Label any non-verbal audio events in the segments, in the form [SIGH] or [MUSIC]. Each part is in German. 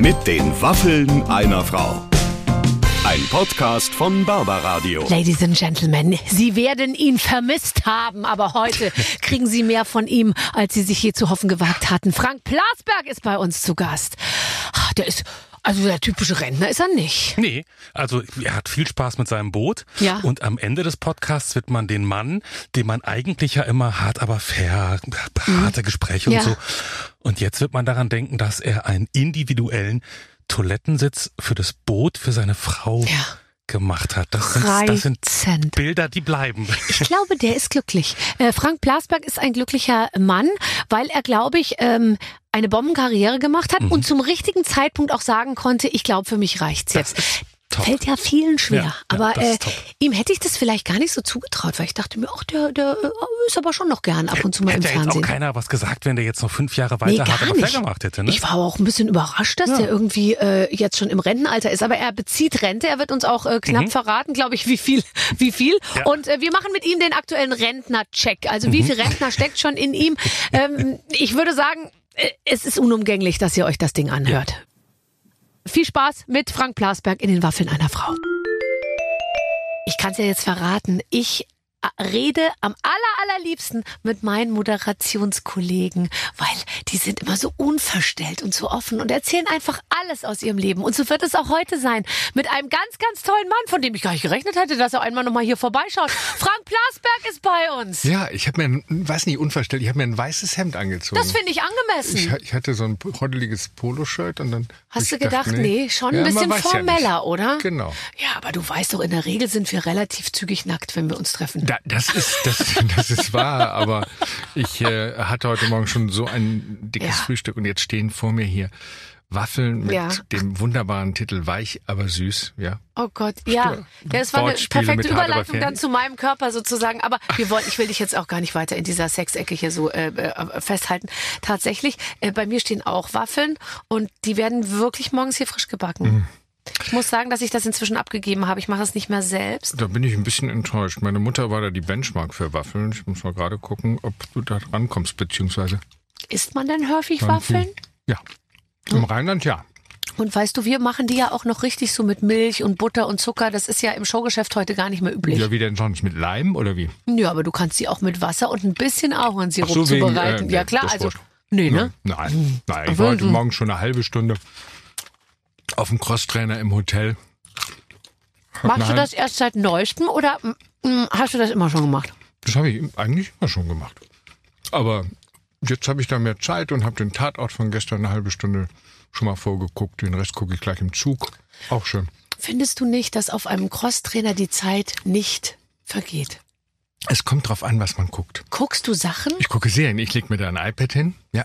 Mit den Waffeln einer Frau. Ein Podcast von Barbaradio. Ladies and Gentlemen, Sie werden ihn vermisst haben, aber heute [LAUGHS] kriegen Sie mehr von ihm, als Sie sich je zu hoffen gewagt hatten. Frank Plasberg ist bei uns zu Gast. Ah, Der ist, also der typische Rentner ist er nicht. Nee, also er hat viel Spaß mit seinem Boot. Ja. Und am Ende des Podcasts wird man den Mann, den man eigentlich ja immer hart, aber fair, harte Gespräche Mhm. Ja. und so. Und jetzt wird man daran denken, dass er einen individuellen Toilettensitz für das Boot für seine Frau Ja. gemacht hat. Das sind, das sind. Bilder, die bleiben. Ich glaube, der ist glücklich. Äh, Frank Plasberg ist ein glücklicher Mann, weil er, glaube ich, ähm, eine Bombenkarriere gemacht hat und zum richtigen Zeitpunkt auch sagen konnte, ich glaube, für mich reicht's jetzt. top. Fällt ja vielen schwer. Ja, ja, aber das äh, ihm hätte ich das vielleicht gar nicht so zugetraut, weil ich dachte mir, ach, der, der äh, ist aber schon noch gern ab und zu mal im Hätte ja jetzt auch Fernsehen. keiner was gesagt, wenn der jetzt noch fünf Jahre Nee, weiter gar hart nicht. gemacht hätte. Ne? Ich war auch ein bisschen überrascht, dass der irgendwie äh, jetzt schon im Rentenalter ist. Aber er bezieht Rente. Er wird uns auch äh, knapp verraten, glaube ich, wie viel. [LAUGHS] Wie viel. Mhm. Ja. Und äh, wir machen mit ihm den aktuellen Rentner-Check. Also wie Mhm. viel Rentner steckt schon in ihm? [LAUGHS] Ähm, ich würde sagen, es ist unumgänglich, dass ihr euch das Ding anhört. Viel Spaß mit Frank Plasberg in den Waffeln einer Frau. Ich kann es ja jetzt verraten. Ich rede am aller, allerliebsten mit meinen Moderationskollegen, weil die sind immer so unverstellt und so offen und erzählen einfach alles aus ihrem Leben. Und so wird es auch heute sein. Mit einem ganz, ganz tollen Mann, von dem ich gar nicht gerechnet hätte, dass er einmal nochmal hier vorbeischaut. Frank Plasberg ist bei uns. Ja, ich habe mir, ein, weiß nicht, unverstellt, ich habe mir ein weißes Hemd angezogen. Das finde ich angemessen. ich, ich hatte so ein roddeliges Poloshirt und dann. Hast du gedacht, gedacht, nee, schon Ja, ein bisschen ja formeller, nicht. oder? Genau. Ja, aber du weißt doch, in der Regel sind wir relativ zügig nackt, wenn wir uns treffen. Da, das ist das, [LAUGHS] das ist wahr, aber ich äh, hatte heute Morgen schon so ein dickes Ja. Frühstück und jetzt stehen vor mir hier Waffeln mit Ja. dem wunderbaren Titel Weich, aber süß, ja. Oh Gott, ja. ja das war eine perfekte Überleitung dann zu meinem Körper sozusagen. Aber wir wollen, ich will dich jetzt auch gar nicht weiter in dieser Sexecke hier so äh, äh, festhalten. Tatsächlich, äh, bei mir stehen auch Waffeln und die werden wirklich morgens hier frisch gebacken. Mhm. Ich muss sagen, dass ich das inzwischen abgegeben habe. Ich mache das nicht mehr selbst. Da bin ich ein bisschen enttäuscht. Meine Mutter war da die Benchmark für Waffeln. Ich muss mal gerade gucken, ob du da rankommst, beziehungsweise. Isst man denn häufig Waffeln? Ja. Im Rheinland ja. Und weißt du, wir machen die ja auch noch richtig so mit Milch und Butter und Zucker. Das ist ja im Showgeschäft heute gar nicht mehr üblich. Ja, wie denn sonst? Mit Leim oder wie? Ja, aber du kannst sie auch mit Wasser und ein bisschen Ahornsirup so, wegen, zubereiten. äh, ja klar, also nee, ne? Nein, nein. Ich war heute Morgen schon eine halbe Stunde auf dem Crosstrainer im Hotel. Machst du das erst seit neuestem oder mm, mm, hast du das immer schon gemacht? Das habe ich eigentlich immer schon gemacht. Aber jetzt habe ich da mehr Zeit und habe den Tatort von gestern eine halbe Stunde schon mal vorgeguckt. Den Rest gucke ich gleich im Zug. Auch schön. Findest du nicht, dass auf einem Crosstrainer die Zeit nicht vergeht? Es kommt drauf an, was man guckt. Guckst du Sachen? Ich gucke Serien. Ich lege mir da ein iPad hin. Ja.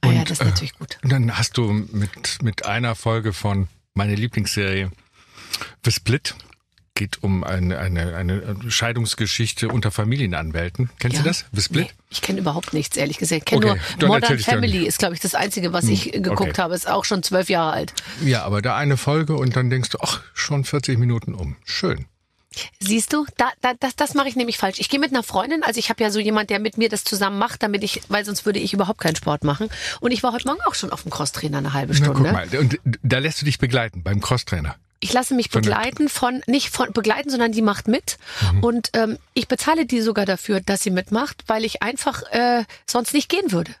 Ah ja, das ist natürlich gut. Und dann hast du mit, mit einer Folge von meine Lieblingsserie The Split. Geht um eine, eine, eine Scheidungsgeschichte unter Familienanwälten. Kennst du das? The Split? Nee, ich kenne überhaupt nichts, ehrlich gesagt. Ich kenne Okay, nur Modern Family, ist, glaube ich, das Einzige, was ich äh, geguckt okay. habe. Ist auch schon zwölf Jahre alt. Ja, aber da eine Folge und dann denkst du, ach, schon 40 Minuten um. Schön. Siehst du, da, da, das, das mache ich nämlich falsch. Ich gehe mit einer Freundin, also ich habe ja so jemand, der mit mir das zusammen macht, damit ich, weil sonst würde ich überhaupt keinen Sport machen. Und ich war heute Morgen auch schon auf dem Crosstrainer eine halbe Na, Stunde. guck mal. Und da lässt du dich begleiten beim Crosstrainer. Ich lasse mich begleiten von, nicht von begleiten, sondern die macht mit. Mhm. Und ähm, ich bezahle die sogar dafür, dass sie mitmacht, weil ich einfach äh, sonst nicht gehen würde.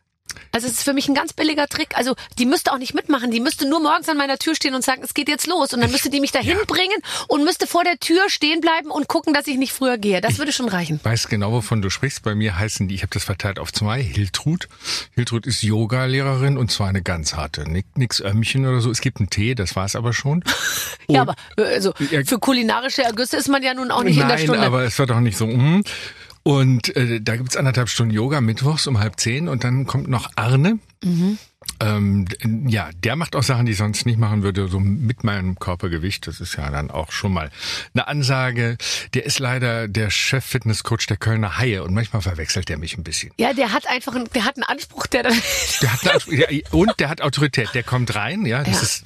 Also es ist für mich ein ganz billiger Trick. Also die müsste auch nicht mitmachen. Die müsste nur morgens an meiner Tür stehen und sagen, es geht jetzt los. Und dann müsste die mich dahin bringen und müsste vor der Tür stehen bleiben und gucken, dass ich nicht früher gehe. Das würde schon reichen. Weiß genau, wovon du sprichst. Bei mir heißen die, ich habe das verteilt auf zwei, Hiltrud. Hiltrud ist Yoga-Lehrerin und zwar eine ganz harte. Nix Ömmchen oder so. Es gibt einen Tee, das war's aber schon. [LAUGHS] Ja, aber äh, also Ja. für kulinarische Ergüsse ist man ja nun auch nicht in der Nein, Stunde. aber es wird auch nicht so. Mm. Und äh, da gibt's anderthalb Stunden Yoga mittwochs um halb zehn und dann kommt noch Arne. Mhm. Ähm, ja, der macht auch Sachen, die ich sonst nicht machen würde, so mit meinem Körpergewicht. Das ist ja dann auch schon mal eine Ansage. Der ist leider der Chef-Fitnesscoach der Kölner Haie und manchmal verwechselt er mich ein bisschen. ja, der hat einfach einen, der hat einen Anspruch, der dann [LAUGHS] Der hat eine, Autor- ja, und der hat Autorität. Der kommt rein, ja, das Ja. ist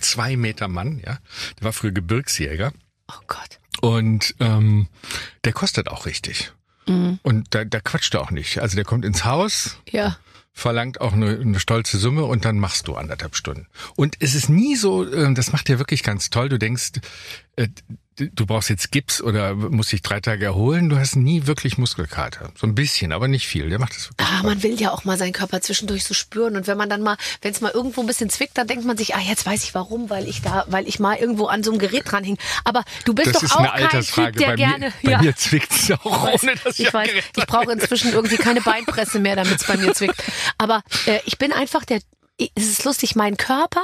zwei Meter Mann, ja. Der war früher Gebirgsjäger. Oh Gott. Und ähm, der kostet auch richtig. Mhm. Und da, da quatscht er auch nicht. Also der kommt ins Haus, Ja. verlangt auch eine, eine stolze Summe und dann machst du anderthalb Stunden. Und es ist nie so, äh, das macht dir wirklich ganz toll. Du denkst, du brauchst jetzt Gips oder musst dich drei Tage erholen. Du hast nie wirklich Muskelkater. So ein bisschen, aber nicht viel. Der macht das wirklich. Ah, man will ja auch mal seinen Körper zwischendurch so spüren. Und wenn man dann mal, wenn es mal irgendwo ein bisschen zwickt, dann denkt man sich, ah, jetzt weiß ich warum, weil ich da, weil ich mal irgendwo an so einem Gerät dran hing. Aber du bist das doch auch kein. Typ, der bei gerne. mir, bei ja. mir zwickt's [LAUGHS] auch, weiß, ohne dass ich, ich weiß, ich brauche inzwischen irgendwie keine Beinpresse mehr, damit es bei mir zwickt. Aber äh, ich bin einfach der es ist lustig, mein Körper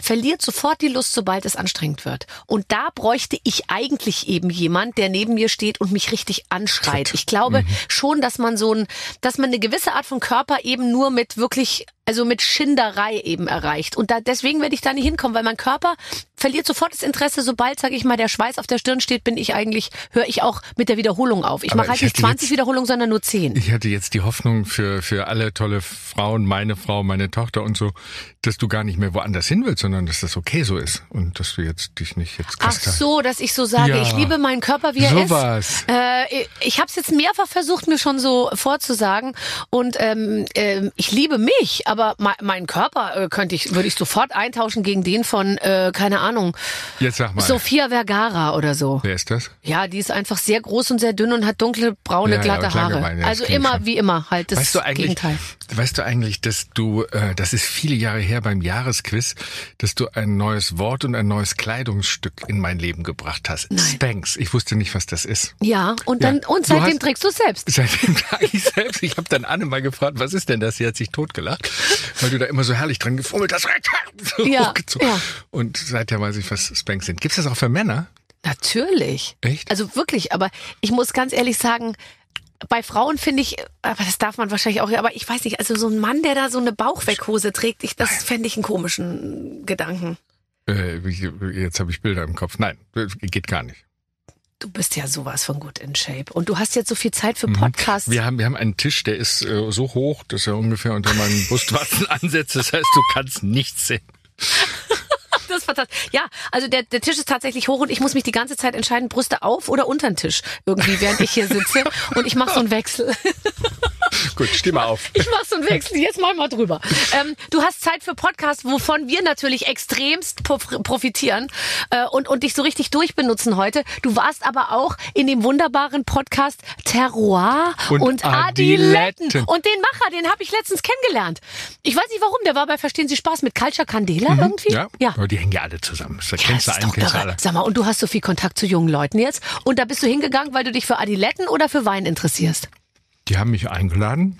verliert sofort die Lust, sobald es anstrengend wird. Und da bräuchte ich eigentlich eben jemand, der neben mir steht und mich richtig anschreit. Ich glaube schon, dass man so ein, dass man eine gewisse Art von Körper eben nur mit wirklich also mit Schinderei eben erreicht. Und da, deswegen werde ich da nicht hinkommen, weil mein Körper verliert sofort das Interesse, sobald, sage ich mal, der Schweiß auf der Stirn steht, bin ich eigentlich, höre ich auch mit der Wiederholung auf. Ich mache halt ich nicht hätte 20 jetzt- Wiederholungen, sondern nur 10. Ich hatte jetzt die Hoffnung für, für alle tolle Frauen, meine Frau, meine Tochter und so, dass du gar nicht mehr woanders hin willst, sondern dass das okay so ist und dass du jetzt dich nicht jetzt Ach so, dass ich so sage, Ja. ich liebe meinen Körper, wie er Sowas. ist. Äh, ich habe es jetzt mehrfach versucht, mir schon so vorzusagen. Und ähm, ähm, ich liebe mich, aber mein, meinen Körper äh, könnte ich, würde ich sofort eintauschen gegen den von, äh, keine Ahnung, Jetzt sag mal. Sophia Vergara oder so. Wer ist das? Ja, die ist einfach sehr groß und sehr dünn und hat dunkle, braune, Ja, glatte aber Haare. ja, das also immer schon. wie immer halt das weißt du Gegenteil. Weißt du eigentlich, dass du, äh, das ist viele Jahre her beim Jahresquiz, dass du ein neues Wort und ein neues Kleidungsstück in mein Leben gebracht hast. Nein. Spanks. Ich wusste nicht, was das ist. Ja, und Ja, dann und du seitdem hast- trägst du es selbst. Seitdem trage ich selbst. Ich habe dann Anne mal gefragt, was ist denn das? Sie hat sich totgelacht, weil du da immer so herrlich dran gefummelt hast. So [LAUGHS] Ja, hochgezogen. ja. Und seither weiß ich, was Spanks sind. Gibt's das auch für Männer? Natürlich. Echt? Also wirklich, aber ich muss ganz ehrlich sagen, bei Frauen finde ich, aber das darf man wahrscheinlich auch, aber ich weiß nicht, also so ein Mann, der da so eine Bauchweckhose trägt, ich, das fände ich einen komischen Gedanken. Äh, jetzt habe ich Bilder im Kopf. Nein, geht gar nicht. Du bist ja sowas von gut in Shape. Und du hast jetzt so viel Zeit für Podcasts. Wir haben, wir haben einen Tisch, der ist äh, so hoch, dass er ungefähr unter meinen [LAUGHS] Brustwarzen ansetzt. Das heißt, du kannst nichts sehen. Das ist fantastisch. Ja, also der, der Tisch ist tatsächlich hoch und ich muss mich die ganze Zeit entscheiden, Brüste auf oder unter den Tisch. Irgendwie, während ich hier sitze. [LAUGHS] Und ich mache so einen Wechsel. [LAUGHS] Gut, steh mal auf. Ich mach so einen Wechsel, jetzt mal mal drüber. Ähm, du hast Zeit für Podcasts, wovon wir natürlich extremst prof- profitieren äh, und, und dich so richtig durchbenutzen heute. Du warst aber auch in dem wunderbaren Podcast Terroir und, Und Adiletten. Adiletten. Und den Macher, den habe ich letztens kennengelernt. Ich weiß nicht warum, der war bei Verstehen Sie Spaß mit Culture Candela irgendwie. Mhm. Ja, ja. Aber die hängen ja alle zusammen. Da Ja, kennst du das einen, kennst alle. Sag mal, und du hast so viel Kontakt zu jungen Leuten jetzt. Und da bist du hingegangen, weil du dich für Adiletten oder für Wein interessierst? Die haben mich eingeladen.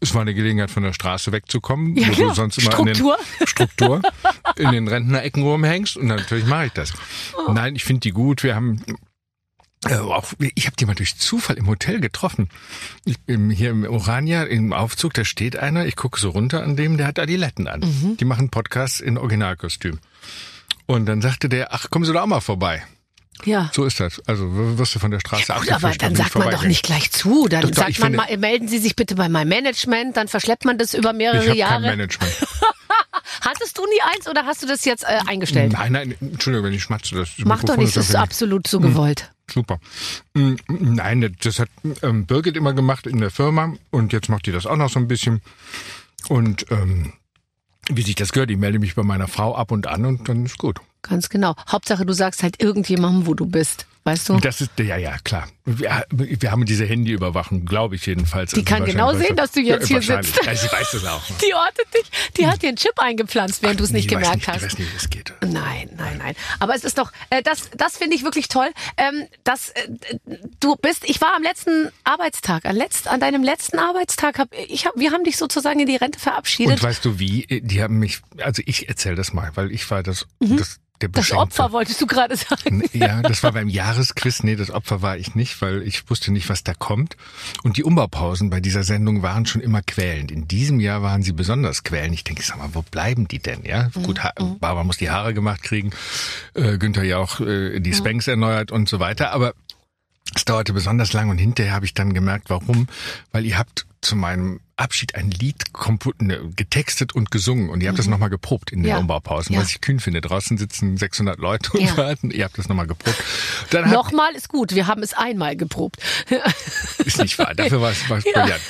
Es war eine Gelegenheit, von der Straße wegzukommen, Ja, wo klar. du sonst immer Struktur. in den [LAUGHS] Struktur in den Rentnerecken rumhängst. Und natürlich mache ich das. Oh. Nein, ich finde die gut. Wir haben äh, auch, ich habe die mal durch Zufall im Hotel getroffen. Ich, im, hier im Orania, im Aufzug, da steht einer, ich gucke so runter an dem, der hat Adiletten an. Mhm. Die machen Podcasts in Originalkostüm. Und dann sagte der, ach, kommen Sie doch auch mal vorbei. Ja. So ist das. Also wirst du von der Straße Gut, abgefischt aber dann sagt man doch nicht gleich zu. Dann Doch, doch, sagt ich man mal, melden Sie sich bitte bei meinem Management, dann verschleppt man das über Ich mehrere habe kein Jahre. Management. [LAUGHS] Hattest du nie eins oder hast du das jetzt äh, eingestellt? Nein, nein, Entschuldigung, wenn ich schmatze. Das Mach doch nichts, das ist absolut so Hm. gewollt. Super. Mm, Nein, das hat ähm, Birgit immer gemacht in der Firma und jetzt macht die das auch noch so ein bisschen. Und ähm, wie sich das gehört, ich melde mich bei meiner Frau ab und an und dann ist gut. Ganz genau. Hauptsache, du sagst halt irgendjemandem, wo du bist. Weißt du? Das ist, ja, ja, klar. Wir, wir haben diese Handyüberwachung, glaube ich jedenfalls. Die kann genau sehen, dass du jetzt hier sitzt. Ja, sie weiß das auch. [LAUGHS] Die ortet dich. Die hat dir einen Chip eingepflanzt, während du es nicht gemerkt nicht, hast. Ich weiß nicht, wie es geht. Nein, nein, nein. Aber es ist doch, äh, das, das finde ich wirklich toll. Ähm, dass äh, du bist, ich war am letzten Arbeitstag, an, letzt, an deinem letzten Arbeitstag, hab, ich hab, wir haben dich sozusagen in die Rente verabschiedet. Und weißt du wie? Die haben mich, also ich erzähle das mal, weil ich war das, das der Mhm. das. Opfer wolltest du gerade sagen. Ja, das war beim Jahresquiz. Nee, das Opfer war ich nicht, weil ich wusste nicht, was da kommt. Und die Umbaupausen bei dieser Sendung waren schon immer quälend. In diesem Jahr waren sie besonders quälend. Ich denke, sag mal, wo bleiben die denn? Ja, gut, ha Barbara muss die Haare gemacht kriegen, äh, Günther ja auch äh, die Spanks erneuert und so weiter. Aber es dauerte besonders lang und hinterher habe ich dann gemerkt, warum. Weil ihr habt zu meinem Abschied ein Lied ne, getextet und gesungen und ihr habt das nochmal geprobt in den Mhm. Ja. Umbaupausen, Ja. was ich kühn finde. Draußen sitzen 600 Leute und Ja. warten. Ihr habt das nochmal geprobt. Dann Nochmal ist gut, wir haben es einmal geprobt. [LAUGHS] ist nicht wahr. Dafür war es, brillant.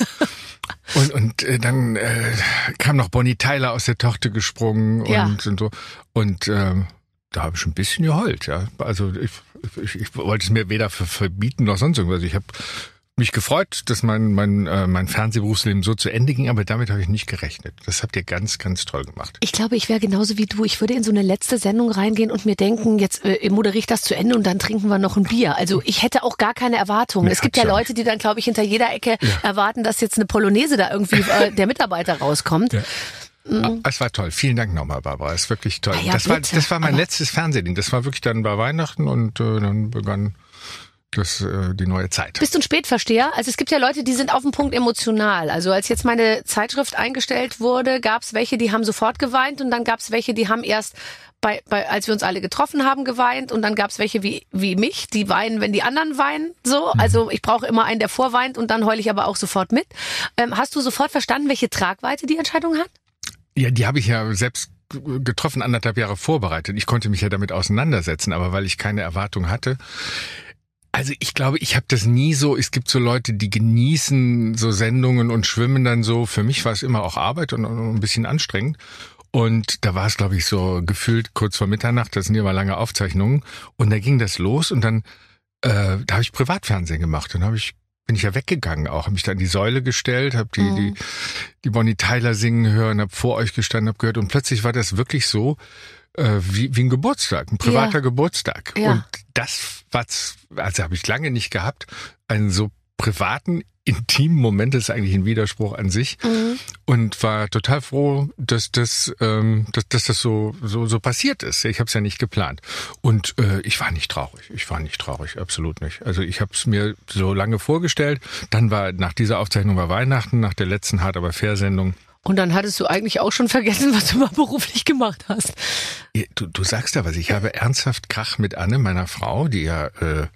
Und, und Und äh, dann äh, kam noch Bonnie Tyler aus der Tochter gesprungen und, und so. Und ähm, da habe ich ein bisschen geheult, ja. Also ich, ich, ich wollte es mir weder ver- verbieten noch sonst irgendwas. Ich habe mich gefreut, dass mein mein äh, mein Fernsehberufsleben so zu Ende ging, aber damit habe ich nicht gerechnet. Das habt ihr ganz ganz toll gemacht. Ich glaube, ich wäre genauso wie du. Ich würde in so eine letzte Sendung reingehen und mir denken, jetzt äh, moderiere ich das zu Ende und dann trinken wir noch ein Bier. Also ich hätte auch gar keine Erwartungen. Nee, es gibt ja ja Leute, die dann, glaube ich, hinter jeder Ecke erwarten, dass jetzt eine Polonaise da irgendwie äh, der Mitarbeiter rauskommt. Ja. Ah, Es war toll. Vielen Dank nochmal, Barbara. Es ist wirklich toll. Ah ja, das, war, das war mein Aber- letztes Fernsehding. Das war wirklich dann bei Weihnachten und äh, dann begann das, äh, die neue Zeit. Bist du ein Spätversteher? Also es gibt ja Leute, die sind auf dem Punkt emotional. Also als jetzt meine Zeitschrift eingestellt wurde, gab es welche, die haben sofort geweint und dann gab es welche, die haben erst bei, bei, als wir uns alle getroffen haben, geweint und dann gab es welche wie, wie mich, die weinen, wenn die anderen weinen. So, also ich brauche immer einen, der vorweint und dann heule ich aber auch sofort mit. Ähm, hast du sofort verstanden, welche Tragweite die Entscheidung hat? Ja, die habe ich ja selbst getroffen, anderthalb Jahre vorbereitet. Ich konnte mich ja damit auseinandersetzen, aber weil ich keine Erwartung hatte. Also ich glaube, ich habe das nie so, es gibt so Leute, die genießen so Sendungen und schwimmen dann so. Für mich war es immer auch Arbeit und, und ein bisschen anstrengend. Und da war es, glaube ich, so gefühlt kurz vor Mitternacht, das sind ja mal lange Aufzeichnungen. Und da ging das los und dann, äh, da habe ich Privatfernsehen gemacht. Dann habe ich bin ich ja weggegangen auch, habe mich da an die Säule gestellt, habe die, Mhm. die, die Bonnie Tyler singen hören, habe vor euch gestanden, habe gehört und plötzlich war das wirklich so äh, wie, wie ein Geburtstag, ein privater Ja. Geburtstag. Ja. Und das was, also habe ich lange nicht gehabt, einen so privaten, intimen Moment, ist eigentlich ein Widerspruch an sich und war total froh, dass das, ähm, dass, dass das so, so, so passiert ist. Ich habe es ja nicht geplant. Und äh, ich war nicht traurig. Ich war nicht traurig, absolut nicht. Also ich habe es mir so lange vorgestellt. Dann war nach dieser Aufzeichnung war Weihnachten, nach der letzten Hart aber fair Sendung. Und dann hattest du eigentlich auch schon vergessen, was du mal beruflich gemacht hast. Du, du sagst da was. Ich habe ernsthaft Krach mit Anne, meiner Frau, die ja äh,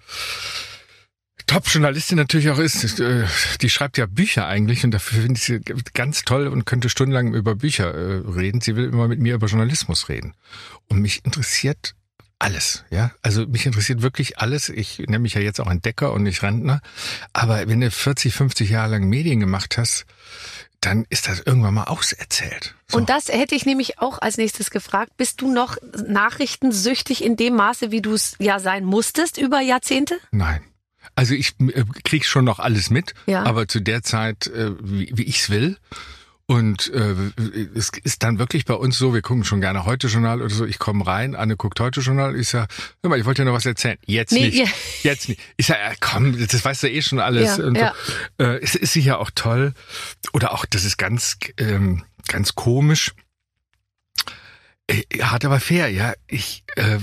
Top-Journalistin natürlich auch ist. Äh, Die schreibt ja Bücher eigentlich und dafür finde ich sie ganz toll und könnte stundenlang über Bücher äh, reden. Sie will immer mit mir über Journalismus reden. Und mich interessiert alles, ja. Also mich interessiert wirklich alles. Ich nenne mich ja jetzt auch Entdecker und nicht Rentner. Aber wenn du 40, 50 Jahre lang Medien gemacht hast, dann ist das irgendwann mal auserzählt. So. Und das hätte ich nämlich auch als nächstes gefragt. Bist du noch nachrichtensüchtig in dem Maße, wie du es ja sein musstest über Jahrzehnte? Nein. Also ich äh, krieg schon noch alles mit, Ja. aber zu der Zeit, äh, wie, wie ich's will. Und äh, es ist dann wirklich bei uns so, wir gucken schon gerne Heute-Journal oder so, ich komme rein, Anne guckt Heute-Journal, ich sag, hör mal, ich wollte dir noch was erzählen. Jetzt Nee, nicht. ja. Jetzt nicht. Ich sag, ja, komm, das weißt du eh schon alles. Ja, und ja. So. Äh, es ist sicher auch toll. Oder auch, das ist ganz, ähm, ganz komisch. Äh, Hart aber fair, ja. Ich, äh,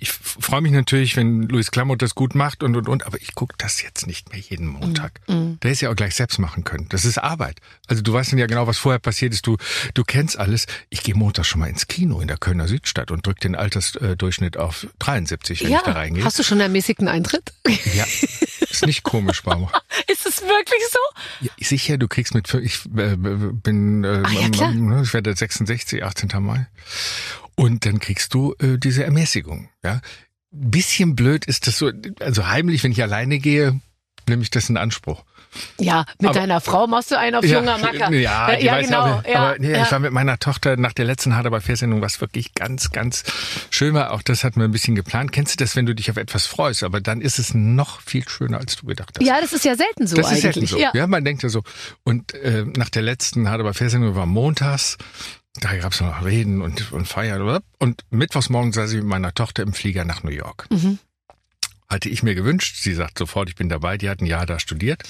ich freue mich natürlich, wenn Luis Klamotte das gut macht und und und, aber ich gucke das jetzt nicht mehr jeden Montag. Mhm. Der ist ja auch gleich selbst machen können. Das ist Arbeit. Also du weißt ja genau, was vorher passiert ist. Du du kennst alles. Ich gehe Montag schon mal ins Kino in der Kölner Südstadt und drück den Altersdurchschnitt auf 73, wenn ich da reingehe. Hast du schon ermäßigten Eintritt? Ja, ist nicht komisch, Barbara. [LAUGHS] Ist es wirklich so? Ja, sicher, du kriegst mit, ich äh, bin, äh, Ah, ja, klar. ne, ich werde 66, 18. Mai. Und dann kriegst du äh, diese Ermäßigung. Ja, bisschen blöd ist das so, also heimlich, wenn ich alleine gehe, nehme ich das in Anspruch. Ja, mit Aber- deiner Frau machst du einen auf junger [LAUGHS] Macker. Ja, ja weiß genau. ja, aber nee, ja. ich war mit meiner Tochter nach der letzten Hard aber Fairsendung, was wirklich ganz, ganz schön war. Auch das hatten wir ein bisschen geplant. Kennst du das, wenn du dich auf etwas freust, aber dann ist es noch viel schöner, als du gedacht hast. ja, das ist ja selten so das eigentlich. ist selten so. Ja. Ja. man denkt ja so. Und äh, nach der letzten Hard aber Fairsendung war montags. Da gab es noch Reden und, und Feiern. Und mittwochs morgens saß ich mit meiner Tochter im Flieger nach New York. Mhm. Hatte ich mir gewünscht. Sie sagt sofort, ich bin dabei. Die hat ein Jahr da studiert.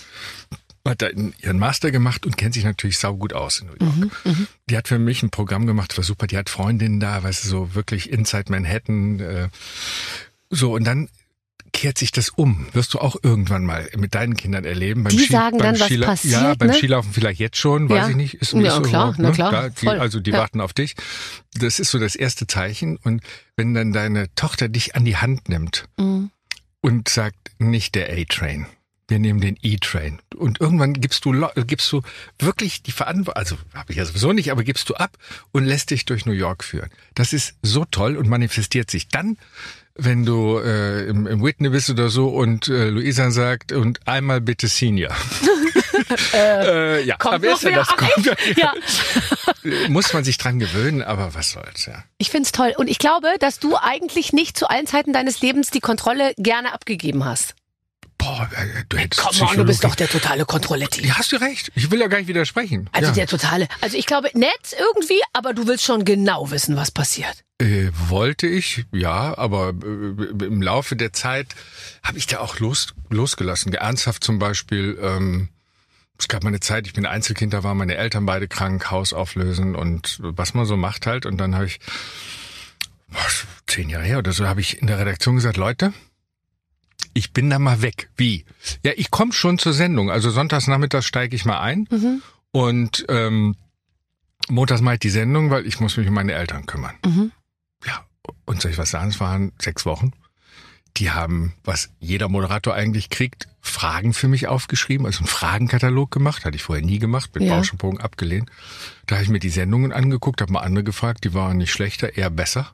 Hat da ihren Master gemacht und kennt sich natürlich saugut aus in New York. Mhm, Die hat für mich ein Programm gemacht, war super. Die hat Freundinnen da, weißt du, so wirklich Inside Manhattan. Äh, so, und dann kehrt sich das um. Wirst du auch irgendwann mal mit deinen Kindern erleben. Beim Die Ski, sagen beim dann, was Skila- passiert, Ja, beim ne? Skilaufen vielleicht jetzt schon, weiß Ja. ich nicht. Ist Ja, so klar, na ne? klar, Da, die, also die Ja. warten auf dich. Das ist so das erste Zeichen. Und wenn dann deine Tochter dich an die Hand nimmt Mhm. und sagt, nicht der A-Train. Wir nehmen den E-Train. Und irgendwann gibst du, gibst du wirklich die Verantwortung, also habe ich ja sowieso nicht, aber gibst du ab und lässt dich durch New York führen. Das ist so toll und manifestiert sich dann, wenn du äh, im, im Whitney bist oder so und äh, Luisa sagt und einmal bitte Senior. [LAUGHS] äh, ja, Kommt aber ist ja das kommt. [LAUGHS] Ja. Muss man sich dran gewöhnen, aber was soll's, ja. Ich find's toll. Und ich glaube, dass du eigentlich nicht zu allen Zeiten deines Lebens die Kontrolle gerne abgegeben hast. Boah, äh, du hättest Komm on, du bist Psychologie- doch der totale Kontrolletti. Ja, hast du recht. Ich will ja gar nicht widersprechen. Also ja. der totale. Also ich glaube, nett irgendwie, aber du willst schon genau wissen, was passiert. Äh, wollte ich, ja, aber äh, im Laufe der Zeit habe ich da auch los, losgelassen. Ernsthaft zum Beispiel, ähm, es gab mal eine Zeit, ich bin Einzelkind, da waren meine Eltern beide krank, Haus auflösen und was man so macht halt. Und dann habe ich, boah, zehn Jahre her oder so, habe ich in der Redaktion gesagt, Leute, ich bin da mal weg. Wie? Ja, ich komme schon zur Sendung. Also sonntags nachmittags steige ich mal ein Mhm. und ähm, montags mache ich die Sendung, weil ich muss mich um meine Eltern kümmern. Mhm. Ja, und soll ich was sagen? Es waren sechs Wochen. Die haben, was jeder Moderator eigentlich kriegt, Fragen für mich aufgeschrieben, also einen Fragenkatalog gemacht, hatte ich vorher nie gemacht, mit Ja. Bauschenbogen abgelehnt. Da habe ich mir die Sendungen angeguckt, habe mal andere gefragt, die waren nicht schlechter, eher besser.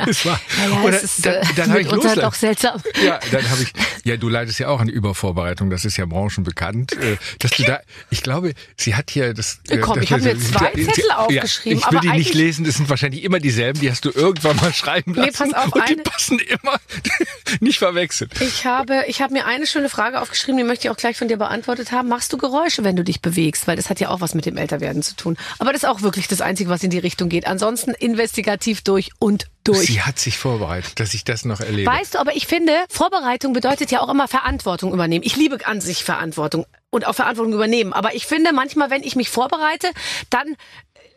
Ja, Ja. das war. Naja, Oder es ist dann, äh, dann habe ich mitunter losla- doch seltsam. ja, dann habe ich, ja, du leidest ja auch an Übervorbereitung, das ist ja branchenbekannt, äh, dass du da, ich glaube, sie hat hier das. äh, Komm, das- ich habe mir zwei sie- Zettel ja, aufgeschrieben, Ich will die nicht lesen, das sind wahrscheinlich immer dieselben, die hast du irgendwann mal schreiben Nee, lassen. pass auf, und die eine- passen immer, [LAUGHS] nicht verwechseln. Ich habe, ich habe mir eine schöne Frage aufgeschrieben, die möchte ich auch gleich von dir beantwortet haben. Machst du Geräusche, wenn du dich bewegst? Weil das hat ja auch was mit dem Älterwerden zu tun. Aber das ist auch wirklich das Einzige, was in die Richtung geht. Ansonsten investigativ durch und durch. Sie hat sich vorbereitet, dass ich das noch erlebe. Weißt du, aber ich finde, Vorbereitung bedeutet ja auch immer Verantwortung übernehmen. Ich liebe an sich Verantwortung und auch Verantwortung übernehmen. Aber ich finde manchmal, wenn ich mich vorbereite, dann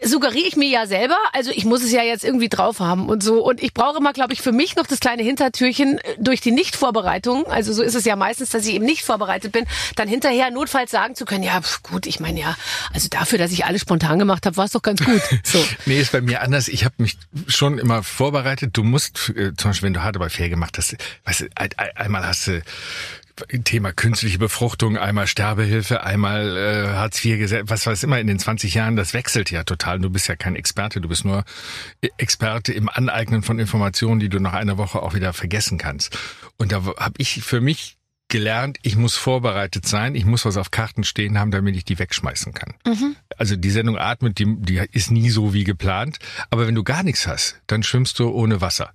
suggeriere ich mir ja selber, also ich muss es ja jetzt irgendwie drauf haben und so. Und ich brauche immer, glaube ich, für mich noch das kleine Hintertürchen äh, durch die Nichtvorbereitung. Also so ist es ja meistens, dass ich eben nicht vorbereitet bin, dann hinterher notfalls sagen zu können, ja pf, gut, ich meine ja, also dafür, dass ich alles spontan gemacht habe, war es doch ganz gut. [LAUGHS] So. Nee, ist bei mir anders. Ich habe mich schon immer vorbereitet. Du musst, äh, zum Beispiel, wenn du hart aber fair gemacht hast, weißt du, ein- ein- einmal hast du Thema künstliche Befruchtung, einmal Sterbehilfe, einmal äh, Hartz IV was weiß immer in den 20 Jahren, das wechselt ja total. Du bist ja kein Experte, du bist nur äh, Experte im Aneignen von Informationen, die du nach einer Woche auch wieder vergessen kannst. Und da habe ich für mich gelernt, ich muss vorbereitet sein, ich muss was auf Karten stehen haben, damit ich die wegschmeißen kann. Also die Sendung Atmet, die, die ist nie so wie geplant. Aber wenn du gar nichts hast, dann schwimmst du ohne Wasser.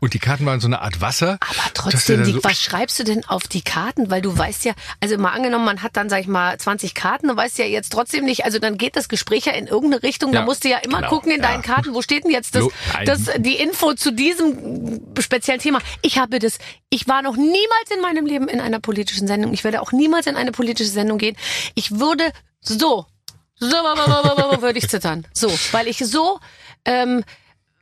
Und die Karten waren so eine Art Wasser. Aber trotzdem, du da die, so- was schreibst du denn auf die Karten? Weil du weißt ja, also mal angenommen, man hat dann, sag ich mal, 20 Karten und weißt ja jetzt trotzdem nicht, also dann geht das Gespräch ja in irgendeine Richtung. Da Ja, musst du ja immer genau, gucken in ja. deinen Karten, wo steht denn jetzt das, das, die Info zu diesem speziellen Thema. Ich habe das, ich war noch niemals in meinem Leben in einer politischen Sendung. Ich werde auch niemals in eine politische Sendung gehen. Ich würde so, so würde ich zittern. So, weil ich so, ähm,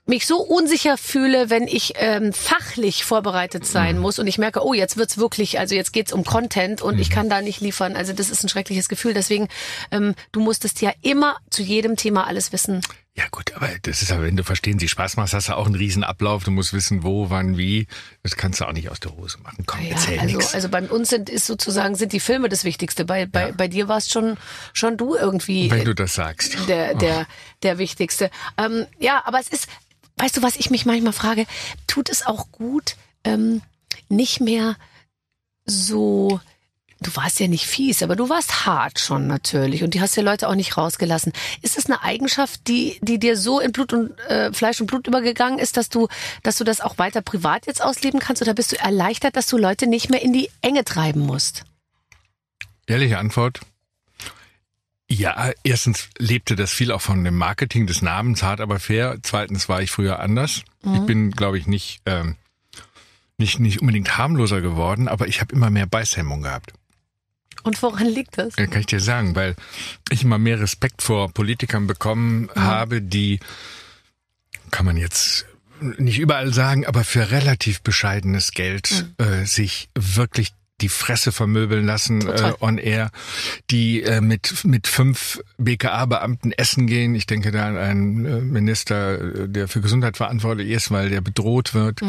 mich so unsicher fühle, wenn ich ähm, fachlich vorbereitet sein muss und ich merke, oh, jetzt wird's wirklich, also jetzt geht's um Content und ich kann da nicht liefern. Also das ist ein schreckliches Gefühl. Deswegen, ähm, du musstest ja immer zu jedem Thema alles wissen. Ja gut, aber das ist aber, wenn du verstehen Sie Spaß machst, hast du auch einen riesen Ablauf. Du musst wissen, wo, wann, wie. Das kannst du auch nicht aus der Hose machen. Komm, Ja, erzähl also, nix. also bei uns sind ist sozusagen sind die Filme das Wichtigste. Bei bei, bei dir warst schon schon du irgendwie wenn du das sagst. der, der, der wichtigste. Ähm, ja, aber es ist, weißt du, was ich mich manchmal frage, tut es auch gut, ähm, nicht mehr so, du warst ja nicht fies, aber du warst hart schon natürlich und die hast ja Leute auch nicht rausgelassen. Ist es eine Eigenschaft, die, die dir so in Blut und äh, Fleisch und Blut übergegangen ist, dass du, dass du das auch weiter privat jetzt ausleben kannst oder bist du erleichtert, dass du Leute nicht mehr in die Enge treiben musst? Ehrliche Antwort. Ja, erstens lebte das viel auch von dem Marketing des Namens, hart aber fair. Zweitens war ich früher anders. Ich bin, glaube ich, nicht, ähm, nicht, nicht unbedingt harmloser geworden, aber ich habe immer mehr Beißhemmung gehabt. Und woran liegt das? Ja, kann ich dir sagen, weil ich immer mehr Respekt vor Politikern bekommen habe, die, kann man jetzt nicht überall sagen, aber für relativ bescheidenes Geld äh, sich wirklich die Fresse vermöbeln lassen Total. äh, on air, die äh, mit mit fünf BKA-Beamten essen gehen. Ich denke da an einen äh, Minister, äh, der für Gesundheit verantwortlich ist, weil der bedroht wird